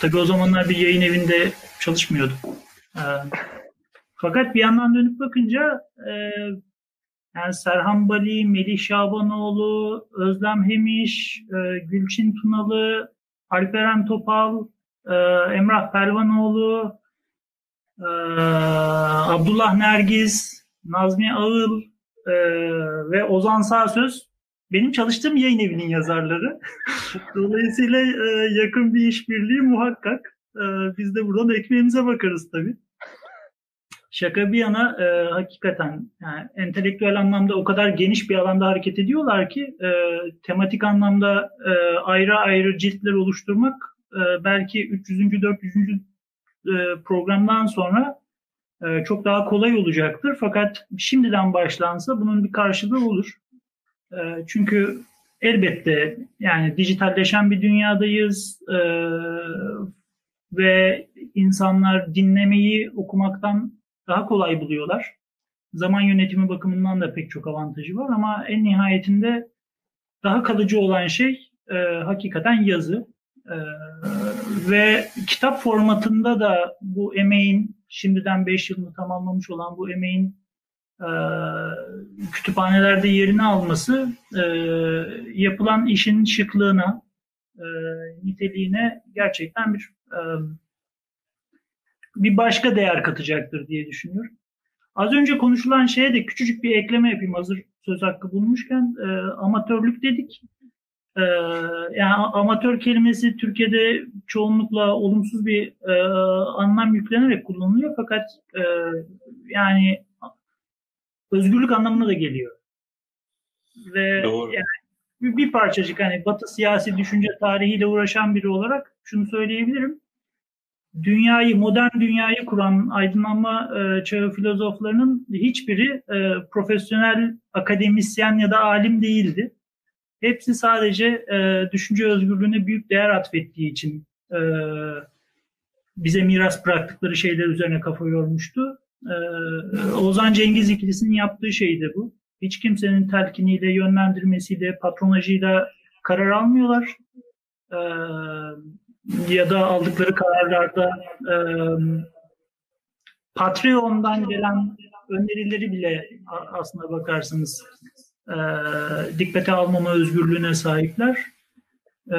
tabii o zamanlar bir yayın evinde çalışmıyordum. E, fakat bir yandan dönüp bakınca e, yani Serhan Bali, Melih Şabanoğlu, Özlem Hemiş, e, Gülçin Tunalı, Alperen Topal, e, Emrah Pelvanoğlu, e, Abdullah Nergiz, Nazmi Ağıl e, ve Ozan Sağsöz benim çalıştığım yayın evinin yazarları. (laughs) Dolayısıyla e, yakın bir işbirliği muhakkak. E, biz de buradan ekmeğimize bakarız tabii. Şaka bir yana e, hakikaten yani entelektüel anlamda o kadar geniş bir alanda hareket ediyorlar ki e, tematik anlamda e, ayrı ayrı ciltler oluşturmak e, belki 300. 400. E, programdan sonra e, çok daha kolay olacaktır. Fakat şimdiden başlansa bunun bir karşılığı olur. Çünkü elbette yani dijitalleşen bir dünyadayız ve insanlar dinlemeyi okumaktan daha kolay buluyorlar. Zaman yönetimi bakımından da pek çok avantajı var ama en nihayetinde daha kalıcı olan şey e, hakikaten yazı. E, ve kitap formatında da bu emeğin şimdiden 5 yılını tamamlamış olan bu emeğin e, kütüphanelerde yerini alması e, yapılan işin şıklığına, e, niteliğine gerçekten bir e, bir başka değer katacaktır diye düşünüyorum. Az önce konuşulan şeye de küçücük bir ekleme yapayım hazır söz hakkı bulmuşken. E, amatörlük dedik. E, yani amatör kelimesi Türkiye'de çoğunlukla olumsuz bir e, anlam yüklenerek kullanılıyor fakat e, yani özgürlük anlamına da geliyor. Ve Doğru. yani bir parçacık hani Batı siyasi düşünce tarihiyle uğraşan biri olarak şunu söyleyebilirim dünyayı, modern dünyayı kuran aydınlanma e, çağı filozoflarının hiçbiri e, profesyonel akademisyen ya da alim değildi. Hepsi sadece e, düşünce özgürlüğüne büyük değer atfettiği için e, bize miras bıraktıkları şeyler üzerine kafa yormuştu. E, Ozan Cengiz ikilisinin yaptığı şeydi bu. Hiç kimsenin telkiniyle, yönlendirmesiyle, patronajıyla karar almıyorlar. E, ya da aldıkları kararlarda e, Patreon'dan gelen önerileri bile aslında bakarsanız e, dikkate almama özgürlüğüne sahipler. E,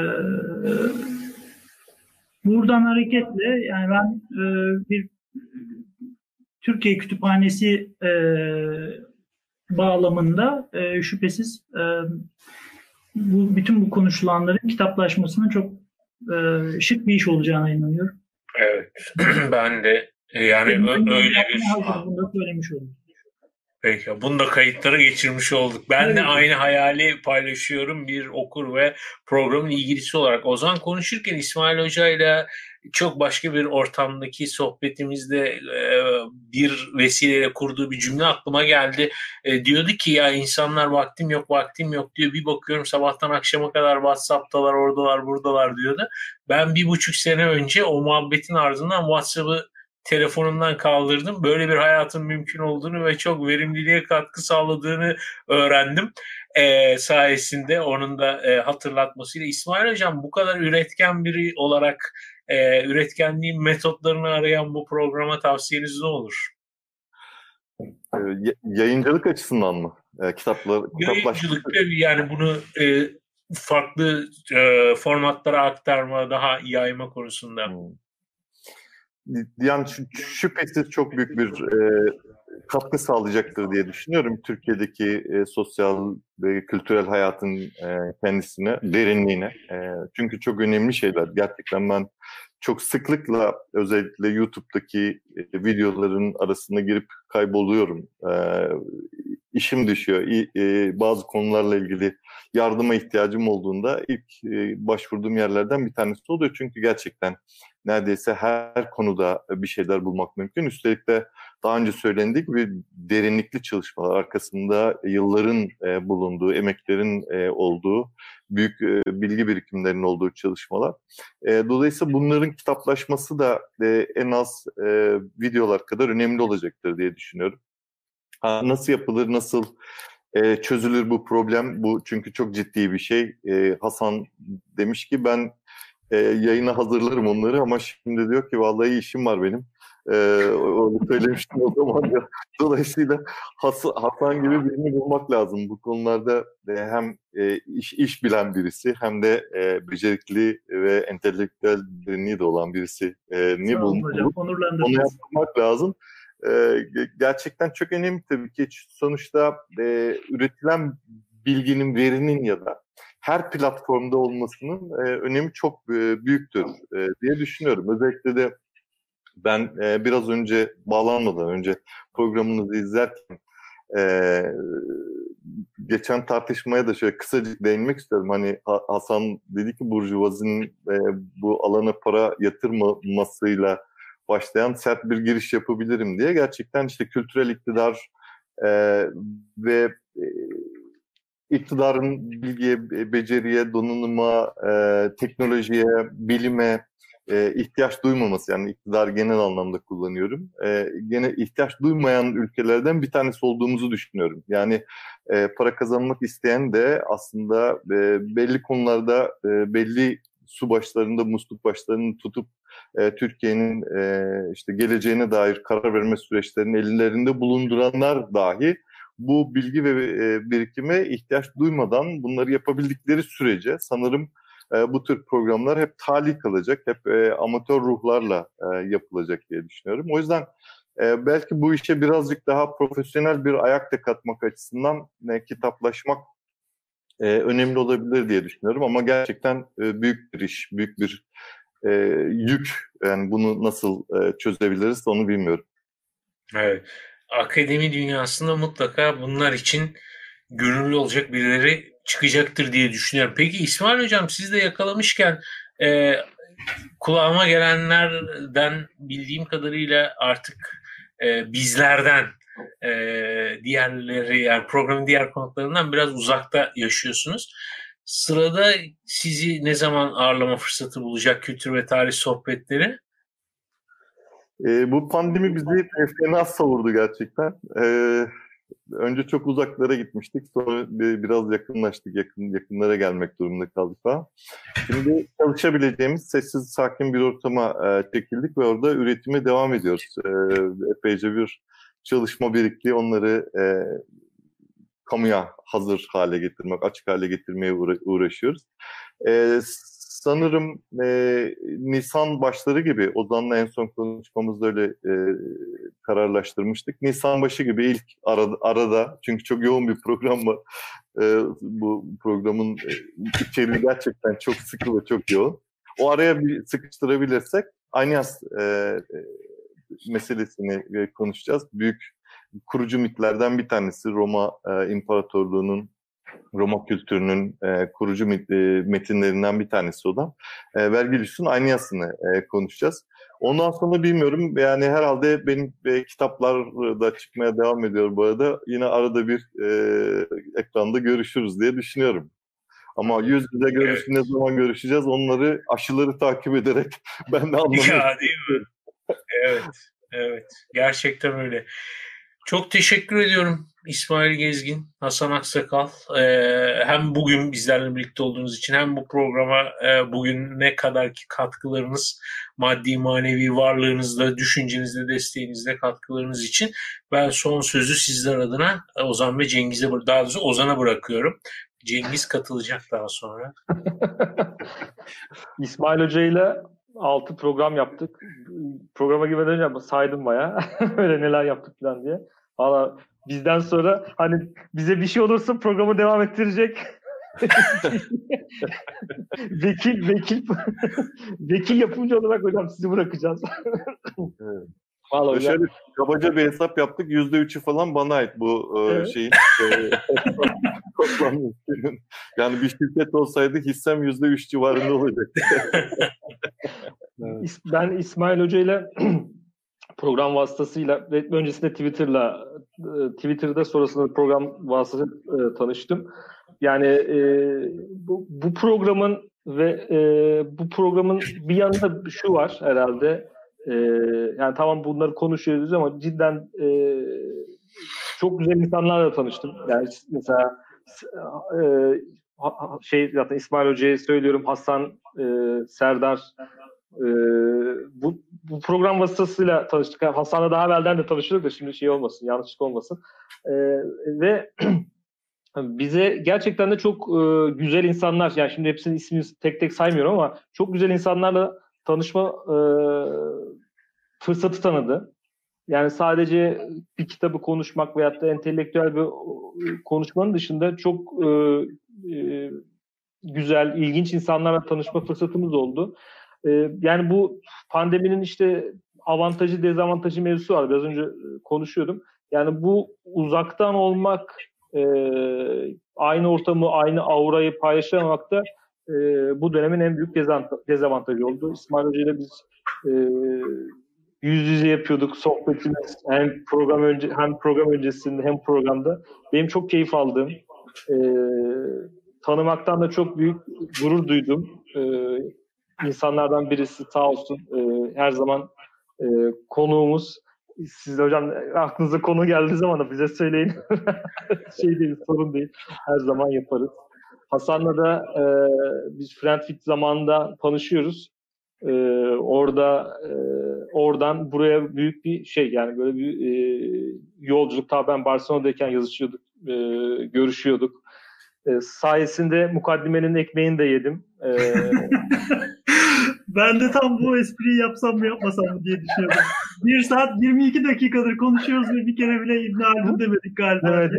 buradan hareketle yani ben e, bir Türkiye Kütüphanesi e, bağlamında e, şüphesiz e, bu bütün bu konuşulanların kitaplaşmasını çok e, şık bir iş olacağına inanıyorum. Evet. (clears throat) ben de yani öyle bir Bunu da söylemiş oldum. Peki. Bunu da kayıtlara geçirmiş olduk. Ben de aynı hayali paylaşıyorum bir okur ve programın ilgilisi olarak. Ozan konuşurken İsmail Hoca ile çok başka bir ortamdaki sohbetimizde e, bir vesileyle kurduğu bir cümle aklıma geldi. E, diyordu ki ya insanlar vaktim yok vaktim yok diyor. Bir bakıyorum sabahtan akşama kadar WhatsApp'talar oradalar buradalar diyordu. Ben bir buçuk sene önce o muhabbetin ardından WhatsApp'ı telefonumdan kaldırdım. Böyle bir hayatın mümkün olduğunu ve çok verimliliğe katkı sağladığını öğrendim. E, sayesinde onun da e, hatırlatmasıyla. İsmail Hocam bu kadar üretken biri olarak e, üretkenliğin metotlarını arayan bu programa tavsiyeniz ne olur? E, yayıncılık açısından mı? E, kitaplar, Yayıncılık yani bunu e, farklı e, formatlara aktarma, daha yayma konusunda. Hmm yani şüphesiz çok büyük bir e, katkı sağlayacaktır diye düşünüyorum Türkiye'deki e, sosyal ve kültürel hayatın e, kendisine, derinliğine. E, çünkü çok önemli şeyler. Gerçekten ben çok sıklıkla özellikle YouTube'daki e, videoların arasında girip kayboluyorum. E, işim düşüyor. E, bazı konularla ilgili yardıma ihtiyacım olduğunda ilk e, başvurduğum yerlerden bir tanesi oluyor. Çünkü gerçekten neredeyse her konuda bir şeyler bulmak mümkün. Üstelik de daha önce söylendiği gibi derinlikli çalışmalar arkasında yılların e, bulunduğu, emeklerin e, olduğu, büyük e, bilgi birikimlerinin olduğu çalışmalar. E, dolayısıyla bunların kitaplaşması da e, en az e, videolar kadar önemli olacaktır diye düşünüyorum. Nasıl yapılır, nasıl e, çözülür bu problem? Bu çünkü çok ciddi bir şey. E, Hasan demiş ki ben e, yayına hazırlarım onları ama şimdi diyor ki vallahi işim var benim. Ee, onu söylemiştim o zaman da. (laughs) Dolayısıyla Has Hasan gibi birini bulmak lazım. Bu konularda e, hem e, iş, iş bilen birisi hem de e, becerikli ve entelektüel derinliği de olan birisi. E, niye bulmak? Onu yapmak lazım. E, gerçekten çok önemli tabii ki. Sonuçta e, üretilen bilginin, verinin ya da her platformda olmasının e, önemi çok e, büyüktür e, diye düşünüyorum. Özellikle de ben e, biraz önce bağlanmadan önce programınızı izlerken e, geçen tartışmaya da şöyle kısacık değinmek istiyorum. Hani Hasan dedi ki Burjuvaz'ın e, bu alana para yatırmamasıyla başlayan sert bir giriş yapabilirim diye. Gerçekten işte kültürel iktidar e, ve e, iktidarın bilgiye, beceriye, donanıma, e, teknolojiye, bilime e, ihtiyaç duymaması yani iktidar genel anlamda kullanıyorum. E, gene ihtiyaç duymayan ülkelerden bir tanesi olduğumuzu düşünüyorum. Yani e, para kazanmak isteyen de aslında e, belli konularda e, belli su başlarında, musluk başlarını tutup e, Türkiye'nin e, işte geleceğine dair karar verme süreçlerinin ellerinde bulunduranlar dahi bu bilgi ve e, birikime ihtiyaç duymadan bunları yapabildikleri sürece sanırım e, bu tür programlar hep tali kalacak, hep e, amatör ruhlarla yapılacak diye düşünüyorum. O yüzden belki bu işe birazcık daha profesyonel bir ayak da katmak açısından kitaplaşmak önemli olabilir diye düşünüyorum. Ama gerçekten büyük bir iş, büyük bir yük. Yani bunu nasıl çözebiliriz onu bilmiyorum. Evet akademi dünyasında mutlaka bunlar için gönüllü olacak birileri çıkacaktır diye düşünüyorum. Peki İsmail Hocam siz de yakalamışken e, kulağıma gelenlerden bildiğim kadarıyla artık e, bizlerden e, diğerleri yani programın diğer konuklarından biraz uzakta yaşıyorsunuz. Sırada sizi ne zaman ağırlama fırsatı bulacak kültür ve tarih sohbetleri? E, bu pandemi bizi fena savurdu gerçekten. E, önce çok uzaklara gitmiştik. Sonra biraz yakınlaştık. Yakın, yakınlara gelmek durumunda kaldık falan. Şimdi çalışabileceğimiz sessiz, sakin bir ortama e, çekildik ve orada üretime devam ediyoruz. E, epeyce bir çalışma birikti. Onları e, kamuya hazır hale getirmek, açık hale getirmeye uğraşıyoruz. E, sanırım e, Nisan başları gibi Ozan'la en son konuşmamızda öyle e, kararlaştırmıştık. Nisan başı gibi ilk arada, arada çünkü çok yoğun bir program var. E, bu programın e, içeriği gerçekten çok sıkı ve çok yoğun. O araya bir sıkıştırabilirsek Anyas e, e, meselesini konuşacağız. Büyük kurucu mitlerden bir tanesi Roma e, İmparatorluğu'nun Roma kültürünün e, kurucu metinlerinden bir tanesi olan e, Vergilius'un Ayniyasını e, konuşacağız. Ondan sonra bilmiyorum yani herhalde benim e, kitaplar da çıkmaya devam ediyor bu arada. Yine arada bir e, ekranda görüşürüz diye düşünüyorum. Ama yüz yüze görüş evet. ne zaman görüşeceğiz onları aşıları takip ederek (laughs) ben de anlamıyorum. Ya değil mi? evet, evet. Gerçekten öyle. Çok teşekkür ediyorum İsmail Gezgin, Hasan Aksakal. Ee, hem bugün bizlerle birlikte olduğunuz için hem bu programa e, bugün ne kadar ki katkılarınız, maddi manevi varlığınızla, düşüncenizle, desteğinizle katkılarınız için ben son sözü sizler adına Ozan ve Cengiz'e, daha doğrusu Ozan'a bırakıyorum. Cengiz katılacak daha sonra. (laughs) İsmail Hoca ile 6 program yaptık. Programa girmeden önce saydım baya. (laughs) Öyle neler yaptık falan diye. Valla bizden sonra hani bize bir şey olursa programı devam ettirecek. (laughs) vekil vekil vekil yapımcı olarak hocam sizi bırakacağız. evet. Vallahi şöyle kabaca bir hesap yaptık. Yüzde üçü falan bana ait bu e, evet. şeyin. E, yani bir şirket olsaydı hissem yüzde üç civarında olacaktı. evet. Ben İsmail Hoca ile program vasıtasıyla ve öncesinde Twitter'la e, Twitter'da sonrasında program vasıtasıyla e, tanıştım. Yani e, bu, bu programın ve e, bu programın bir yanında şu var herhalde. E, yani tamam bunları konuşuyoruz ama cidden e, çok güzel insanlarla tanıştım. Yani mesela e, şey zaten İsmail Hoca'ya söylüyorum Hasan, e, Serdar e, bu, bu program vasıtasıyla tanıştık. Hasan'la daha evvelden de tanışıyorduk da şimdi şey olmasın, yanlışlık olmasın. E, ve (clears throat) bize gerçekten de çok e, güzel insanlar, yani şimdi hepsinin ismini tek tek saymıyorum ama çok güzel insanlarla tanışma e, fırsatı tanıdı. Yani sadece bir kitabı konuşmak veyahut da entelektüel bir konuşmanın dışında çok e, e, güzel, ilginç insanlarla tanışma fırsatımız oldu. E, yani bu pandeminin işte avantajı, dezavantajı mevzusu var. Biraz önce konuşuyordum. Yani bu uzaktan olmak, e, aynı ortamı, aynı aurayı paylaşamamak da e, bu dönemin en büyük dezavantajı oldu. İsmail Hoca ile biz e, yüz yüze yapıyorduk sohbetimiz hem program önce hem program öncesinde hem programda. Benim çok keyif aldığım, e, tanımaktan da çok büyük gurur duydum. E, insanlardan birisi sağ olsun e, her zaman e, konuğumuz. Siz hocam aklınıza konu geldiği zaman da bize söyleyin. (laughs) şey değil, sorun değil. Her zaman yaparız. Hasan'la da e, biz Friendfit zamanında tanışıyoruz. E, orada e, oradan buraya büyük bir şey yani böyle bir e, yolculuk. Tabi ben Barcelona'dayken yazışıyorduk, e, görüşüyorduk. E, sayesinde mukaddimenin ekmeğini de yedim. E, (laughs) ben de tam bu espriyi yapsam mı yapmasam mı diye düşünüyordum. Bir saat 22 dakikadır konuşuyoruz ve bir kere bile İbn Haldun demedik galiba. Evet.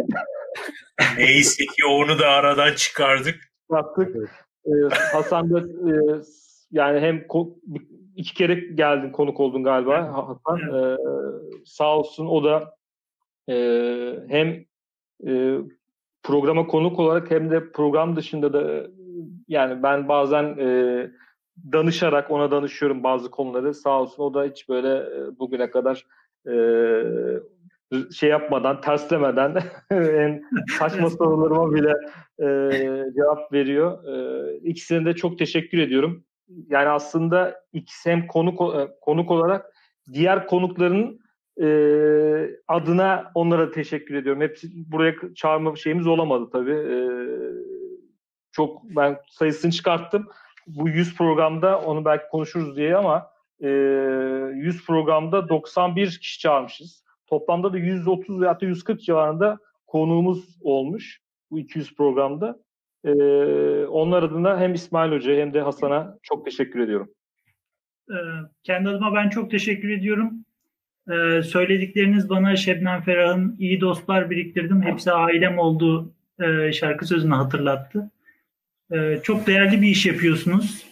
Neyse ki onu da aradan çıkardık. Yaptık. Ee, Hasan da e, yani hem iki kere geldin konuk oldun galiba Hasan. Ee, sağ olsun o da e, hem e, programa konuk olarak hem de program dışında da yani ben bazen e, danışarak ona danışıyorum bazı konuları. Sağ olsun o da hiç böyle e, bugüne kadar e, şey yapmadan, terslemeden (laughs) en saçma sorularıma bile e, cevap veriyor. E, ikisine de çok teşekkür ediyorum. Yani aslında ikisi hem konuk e, konuk olarak diğer konukların e, adına onlara teşekkür ediyorum. Hepsi buraya çağırma şeyimiz olamadı tabii. E, çok ben sayısını çıkarttım. Bu 100 programda onu belki konuşuruz diye ama e, 100 programda 91 kişi çağırmışız. Toplamda da 130 veya 140 civarında konuğumuz olmuş bu 200 programda. Ee, onlar adına hem İsmail Hoca hem de Hasan'a çok teşekkür ediyorum. Ee, kendi adıma ben çok teşekkür ediyorum. Ee, söyledikleriniz bana Şebnem Ferah'ın iyi dostlar biriktirdim. Hepsi ailem olduğu e, şarkı sözünü hatırlattı. Ee, çok değerli bir iş yapıyorsunuz.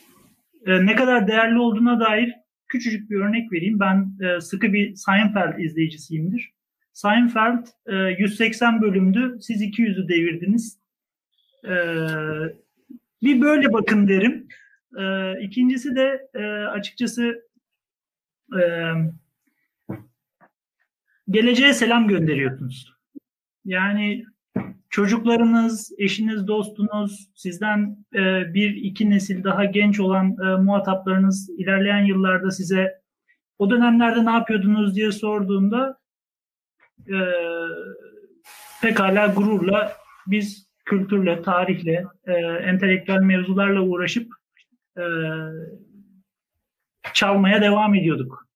Ee, ne kadar değerli olduğuna dair küçücük bir örnek vereyim. Ben e, sıkı bir Seinfeld izleyicisiyimdir. Seinfeld e, 180 bölümdü. Siz 200'ü devirdiniz. E, bir böyle bakın derim. E, ikincisi de e, açıkçası e, geleceğe selam gönderiyorsunuz. Yani çocuklarınız, eşiniz, dostunuz, sizden e, bir iki nesil daha genç olan e, muhataplarınız ilerleyen yıllarda size o dönemlerde ne yapıyordunuz diye sorduğunda e, pekala gururla biz kültürle, tarihle, e, entelektüel mevzularla uğraşıp e, çalmaya devam ediyorduk.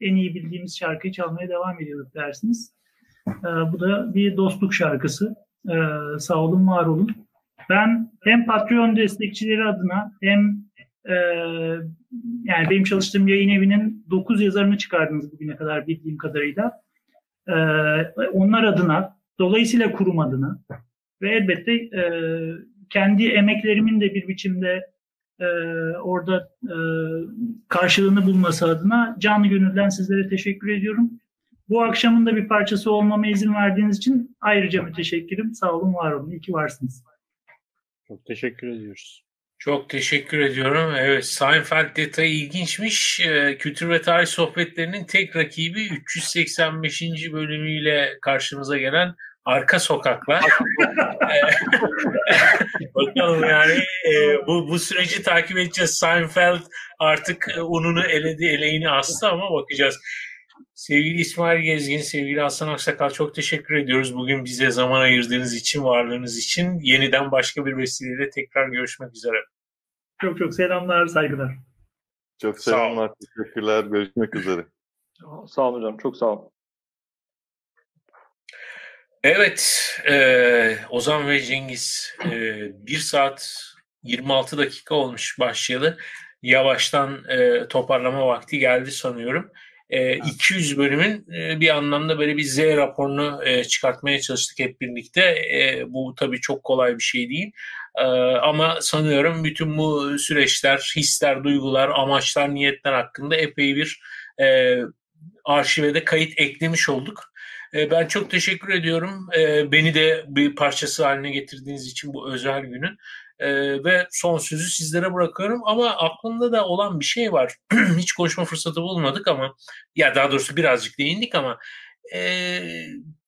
En iyi bildiğimiz şarkıyı çalmaya devam ediyorduk dersiniz. E, bu da bir dostluk şarkısı. E, sağ olun, var olun. Ben hem Patreon destekçileri adına hem e, yani benim çalıştığım yayın evinin 9 yazarını çıkardınız bugüne kadar bildiğim kadarıyla. E, onlar adına, dolayısıyla kurum adına ve elbette e, kendi emeklerimin de bir biçimde e, orada e, karşılığını bulması adına canlı gönülden sizlere teşekkür ediyorum. Bu akşamın da bir parçası olmama izin verdiğiniz için ayrıca müteşekkirim. Sağ olun, var olun. İyi ki varsınız. Çok teşekkür ediyoruz. Çok teşekkür ediyorum. Evet, Seinfeld detayı ilginçmiş. Ee, Kültür ve Tarih Sohbetlerinin tek rakibi 385. bölümüyle karşımıza gelen Arka Sokaklar. (laughs) (laughs) Bakalım yani e, bu, bu süreci takip edeceğiz. Seinfeld artık ununu eledi, eleğini astı ama bakacağız. Sevgili İsmail Gezgin, sevgili Hasan Aksakal çok teşekkür ediyoruz. Bugün bize zaman ayırdığınız için, varlığınız için. Yeniden başka bir vesileyle tekrar görüşmek üzere. Çok çok selamlar, saygılar. Çok selamlar, teşekkürler. Görüşmek üzere. Sağ olun hocam, çok sağ olun. Evet, e, Ozan ve Cengiz e, 1 saat 26 dakika olmuş başlayalı. Yavaştan e, toparlama vakti geldi sanıyorum. E, 200 bölümün e, bir anlamda böyle bir Z raporunu e, çıkartmaya çalıştık hep birlikte. E, bu tabii çok kolay bir şey değil. E, ama sanıyorum bütün bu süreçler, hisler, duygular, amaçlar, niyetler hakkında epey bir e, arşive de kayıt eklemiş olduk. E, ben çok teşekkür ediyorum. E, beni de bir parçası haline getirdiğiniz için bu özel günün. E, ve son sözü sizlere bırakıyorum ama aklımda da olan bir şey var. (clears throat) Hiç konuşma fırsatı bulmadık ama ya daha doğrusu birazcık değindik ama e,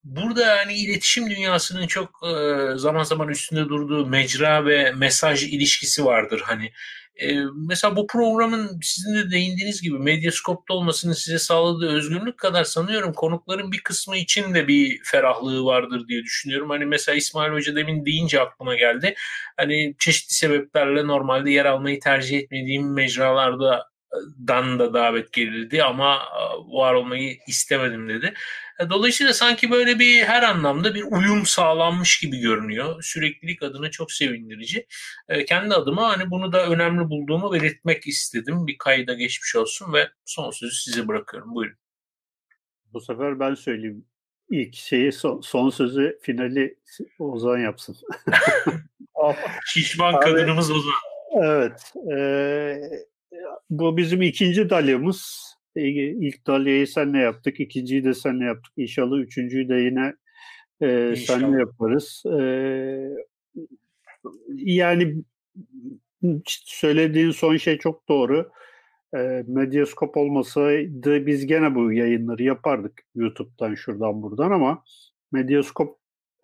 burada hani iletişim dünyasının çok e, zaman zaman üstünde durduğu mecra ve mesaj ilişkisi vardır. Hani e, mesela bu programın sizin de değindiğiniz gibi medyaskopta olmasının size sağladığı özgürlük kadar sanıyorum konukların bir kısmı için de bir ferahlığı vardır diye düşünüyorum. Hani mesela İsmail Hoca demin deyince aklıma geldi. Hani çeşitli sebeplerle normalde yer almayı tercih etmediğim mecralarda dan da davet gelirdi ama var olmayı istemedim dedi. Dolayısıyla sanki böyle bir her anlamda bir uyum sağlanmış gibi görünüyor. Süreklilik adına çok sevindirici. Kendi adıma hani bunu da önemli bulduğumu belirtmek istedim. Bir kayda geçmiş olsun ve son sözü size bırakıyorum. Buyurun. Bu sefer ben söyleyeyim. İlk şeyi son, son sözü finali Ozan yapsın. (laughs) Şişman Abi, kadınımız Ozan. Evet. E, bu bizim ikinci dalyamız. İlk dalyayı senle yaptık. ikinciyi de senle yaptık. İnşallah üçüncüyü de yine e, senle yaparız. E, yani söylediğin son şey çok doğru. E, Medyaskop olmasaydı biz gene bu yayınları yapardık YouTube'dan şuradan buradan ama Medyaskop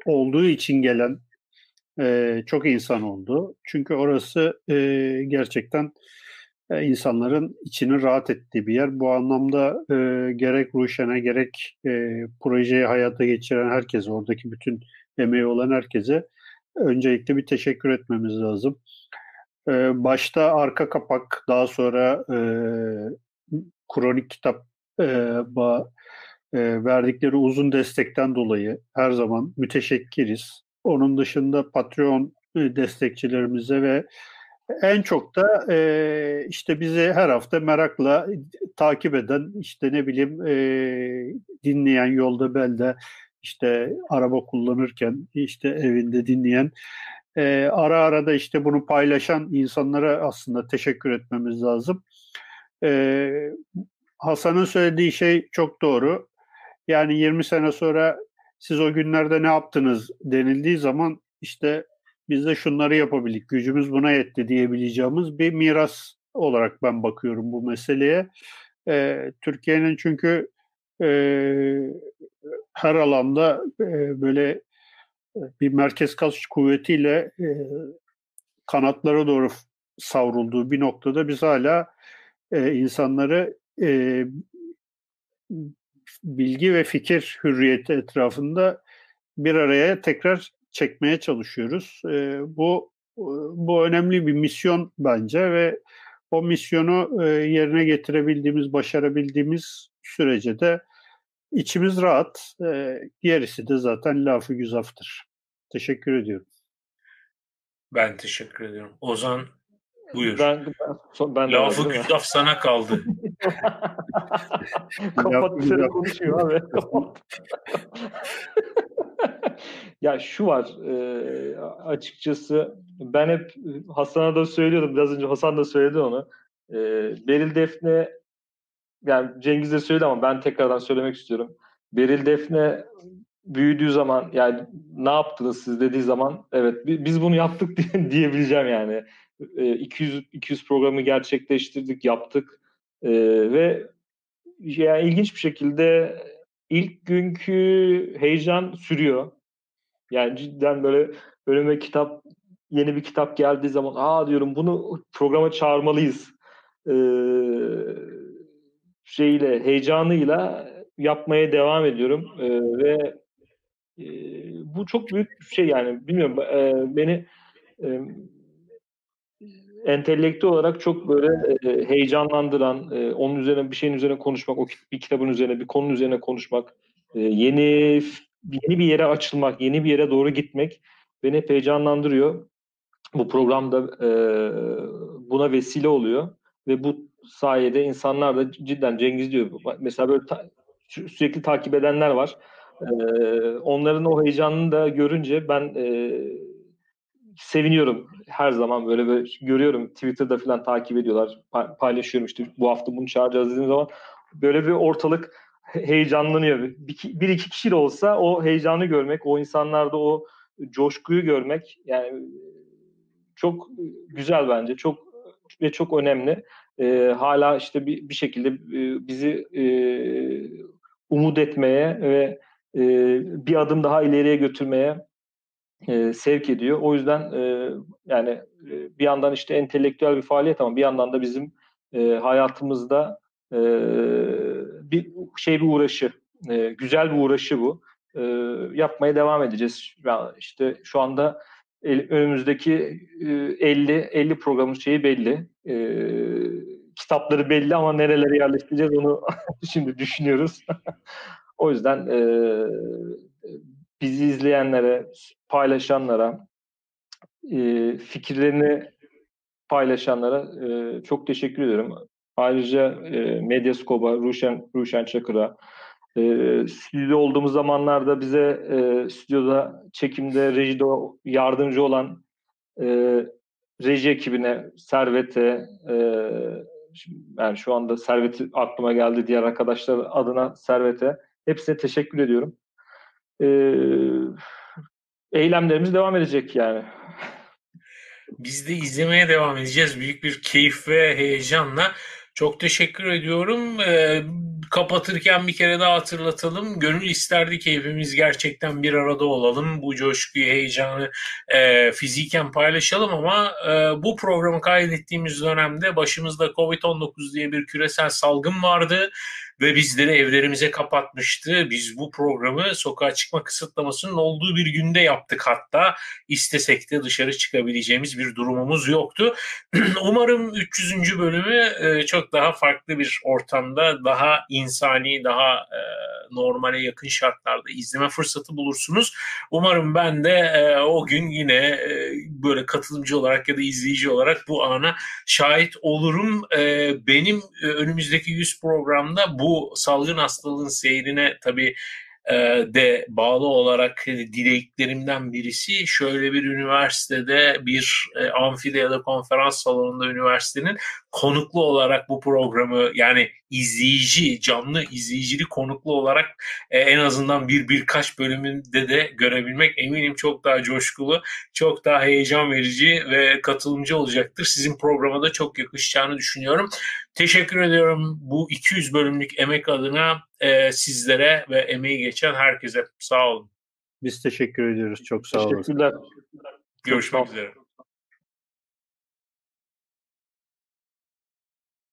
olduğu için gelen e, çok insan oldu. Çünkü orası e, gerçekten e, insanların içinin rahat ettiği bir yer. Bu anlamda e, gerek Ruşen'e gerek e, projeyi hayata geçiren herkese, oradaki bütün emeği olan herkese öncelikle bir teşekkür etmemiz lazım. E, başta arka kapak, daha sonra e, kronik kitap e, ba, e, verdikleri uzun destekten dolayı her zaman müteşekkiriz. Onun dışında Patreon destekçilerimize ve en çok da e, işte bizi her hafta merakla takip eden, işte ne bileyim e, dinleyen yolda belde, işte araba kullanırken, işte evinde dinleyen, e, ara ara da işte bunu paylaşan insanlara aslında teşekkür etmemiz lazım. E, Hasan'ın söylediği şey çok doğru. Yani 20 sene sonra siz o günlerde ne yaptınız denildiği zaman işte biz de şunları yapabildik, gücümüz buna yetti diyebileceğimiz bir miras olarak ben bakıyorum bu meseleye. E, Türkiye'nin çünkü e, her alanda e, böyle e, bir merkez kas kuvvetiyle e, kanatlara doğru savrulduğu bir noktada biz hala e, insanları e, bilgi ve fikir hürriyeti etrafında bir araya tekrar çekmeye çalışıyoruz. E, bu bu önemli bir misyon bence ve o misyonu e, yerine getirebildiğimiz, başarabildiğimiz sürece de içimiz rahat. E, gerisi de zaten lafı güzaftır. Teşekkür ediyorum. Ben teşekkür ediyorum. Ozan buyur. Ben, ben, ben Lafı güzaf sana kaldı. (laughs) Kapat dışarı konuşuyor abi. (laughs) (laughs) ya şu var e, açıkçası ben hep Hasan'a da söylüyordum biraz önce Hasan da söyledi onu. E, Beril Defne yani Cengiz de söyledi ama ben tekrardan söylemek istiyorum. Beril Defne büyüdüğü zaman yani ne yaptınız siz dediği zaman evet biz bunu yaptık (laughs) diye, diyebileceğim yani. E, 200 200 programı gerçekleştirdik, yaptık. E, ve yani ilginç bir şekilde ilk günkü heyecan sürüyor. Yani cidden böyle önüme kitap yeni bir kitap geldiği zaman aa diyorum bunu programa çağırmalıyız. Ee, şeyle heyecanıyla yapmaya devam ediyorum ee, ve e, bu çok büyük bir şey yani bilmiyorum e, beni e, entelektüel olarak çok böyle e, heyecanlandıran, e, onun üzerine bir şeyin üzerine konuşmak, o bir kitabın üzerine, bir konunun üzerine konuşmak, e, yeni yeni bir yere açılmak, yeni bir yere doğru gitmek beni hep heyecanlandırıyor. Bu programda e, buna vesile oluyor ve bu sayede insanlar da cidden Cengiz diyor. Mesela böyle ta, sürekli takip edenler var. E, onların o heyecanını da görünce ben e, seviniyorum her zaman böyle böyle görüyorum Twitter'da falan takip ediyorlar paylaşıyorum işte bu hafta bunu çağıracağız dediğim zaman böyle bir ortalık heyecanlanıyor. Bir, bir iki kişi de olsa o heyecanı görmek, o insanlarda o coşkuyu görmek yani çok güzel bence. Çok ve çok önemli. Ee, hala işte bir, bir şekilde e, bizi e, umut etmeye ve e, bir adım daha ileriye götürmeye e, sevk ediyor. O yüzden e, yani e, bir yandan işte entelektüel bir faaliyet ama bir yandan da bizim e, hayatımızda e, bir şey bir uğraşı, e, güzel bir uğraşı bu. E, yapmaya devam edeceğiz. Yani işte şu anda el, önümüzdeki e, 50 50 programın şeyi belli. E, kitapları belli ama nerelere yerleştireceğiz onu (laughs) şimdi düşünüyoruz. (laughs) o yüzden e, bizi izleyenlere, paylaşanlara, e, fikirlerini paylaşanlara e, çok teşekkür ediyorum. Ayrıca e, Medyascope'a, Ruşen, Ruşen Çakır'a, e, stüdyoda olduğumuz zamanlarda bize e, stüdyoda, çekimde, rejide yardımcı olan e, reji ekibine, Servet'e, e, yani şu anda Servet aklıma geldi diğer arkadaşlar adına Servet'e hepsine teşekkür ediyorum. E, eylemlerimiz devam edecek yani. Biz de izlemeye devam edeceğiz büyük bir keyif ve heyecanla. Çok teşekkür ediyorum. Ee, kapatırken bir kere daha hatırlatalım. Gönül isterdi ki hepimiz gerçekten bir arada olalım. Bu coşkuyu, heyecanı e, fiziken paylaşalım ama e, bu programı kaydettiğimiz dönemde başımızda Covid-19 diye bir küresel salgın vardı ve bizleri evlerimize kapatmıştı. Biz bu programı sokağa çıkma kısıtlamasının olduğu bir günde yaptık hatta. istesek de dışarı çıkabileceğimiz bir durumumuz yoktu. (clears throat) Umarım 300. bölümü e, çok daha farklı bir ortamda, daha insani, daha e, normale yakın şartlarda izleme fırsatı bulursunuz. Umarım ben de e, o gün yine böyle katılımcı olarak ya da izleyici olarak bu ana şahit olurum. Benim önümüzdeki 100 programda bu bu salgın hastalığın seyrine tabii e, de bağlı olarak dileklerimden birisi şöyle bir üniversitede bir e, amfide ya da konferans salonunda üniversitenin konuklu olarak bu programı yani izleyici, canlı izleyicili konuklu olarak e, en azından bir birkaç bölümünde de görebilmek eminim çok daha coşkulu, çok daha heyecan verici ve katılımcı olacaktır. Sizin programa da çok yakışacağını düşünüyorum. Teşekkür ediyorum bu 200 bölümlük emek adına e, sizlere ve emeği geçen herkese. Sağ olun. Biz teşekkür ediyoruz. Çok sağ olun. Teşekkürler. Görüşmek üzere.